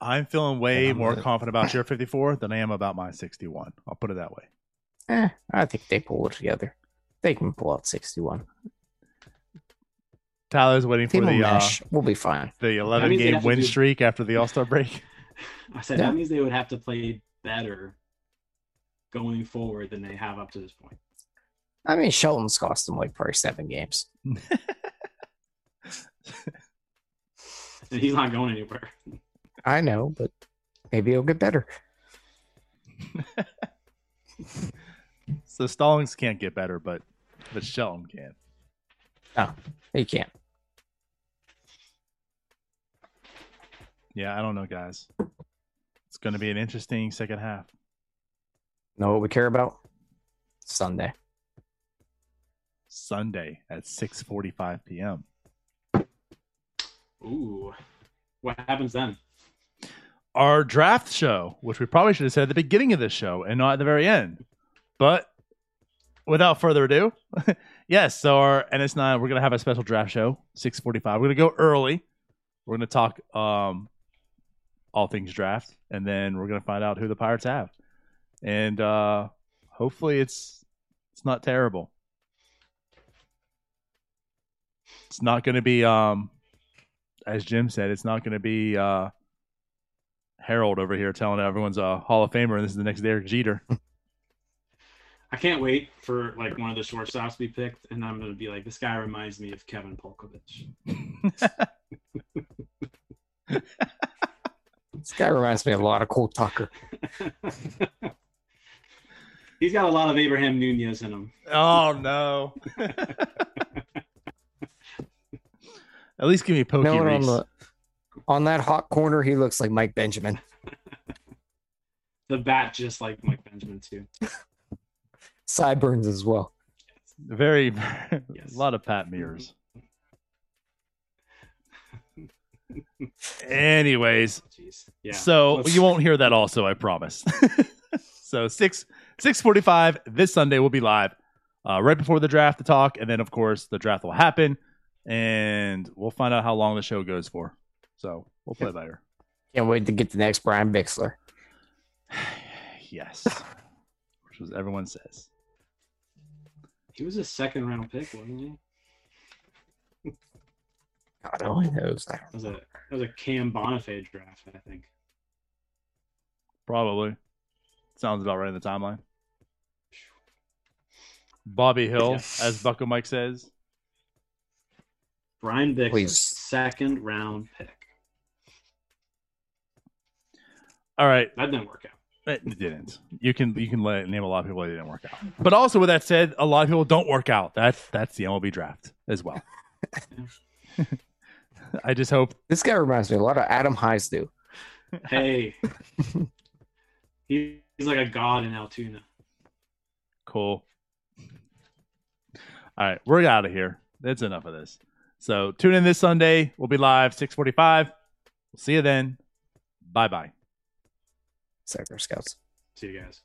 I'm feeling way Yeah, more but- confident about your 54 than I am about my 61. I'll put it that way. Eh, I think they pull it together. They can pull out 61. Tyler's waiting for Team will the uh. We'll be fine. the 11 game win do- streak after the All Star break. I said Yeah. that means they would have to play better going forward than they have up to this point. I mean, Shelton's cost them like probably seven games. And he's not going anywhere. I know, but maybe he'll get better. So Stallings can't get better, but but Shelton can. Oh, he can't. Yeah, I don't know, guys. It's going to be an interesting second half. Know what we care about? Sunday. Sunday at 6:45 p.m. Ooh, what happens then? Our draft show, which we probably should have said at the beginning of this show and not at the very end. But without further ado, yes, so our NS9, we're going to have a special draft show, 6:45. We're going to go early. We're going to talk um all things draft and then we're going to find out who the Pirates have. And uh hopefully it's it's not terrible. It's not going to be um as Jim said, it's not going to be uh Harold over here telling everyone's a Hall of Famer and this is the next Derek Jeter. I can't wait for like one of the shortstops to be picked, and I'm gonna be like, this guy reminds me of Kevin Polcovich. This guy reminds me a lot of Cole Tucker. He's got a lot of Abraham Nunez in him. oh no. At least give me Pokey No, on Reese. the on that hot corner, he looks like Mike Benjamin. The bat just like Mike Benjamin too. Sideburns as well. Very Yes. a lot of Pat Meares. Anyways, Jeez. Yeah. so Let's- you won't hear that also, I promise. so six six forty five this Sunday We'll be live. Uh, right before the draft to talk, and then of course the draft will happen, and we'll find out how long the show goes for. So we'll play by ear. Can't wait to get the next Brian Bixler. yes, which was everyone says. He was a second round pick, wasn't he? God only knows. I That was a that was a Cam Bonifay draft, I think. Probably sounds about right in the timeline. Bobby Hill, Yeah. as Bucco Mike says. Brian Bixler, Please. second round pick. All right, That didn't work out. It didn't. You can you can let, name a lot of people that didn't work out. But also with that said, a lot of people don't work out. That's that's the MLB draft as well. I just hope This guy reminds me a lot of Adam Hyzdu. Hey, he's like a god in Altoona. cool. All right, we're out of here. That's enough of this. So tune in this Sunday. We'll be live six forty five. We'll see you then. Bye bye. Sucker Scouts. See you guys.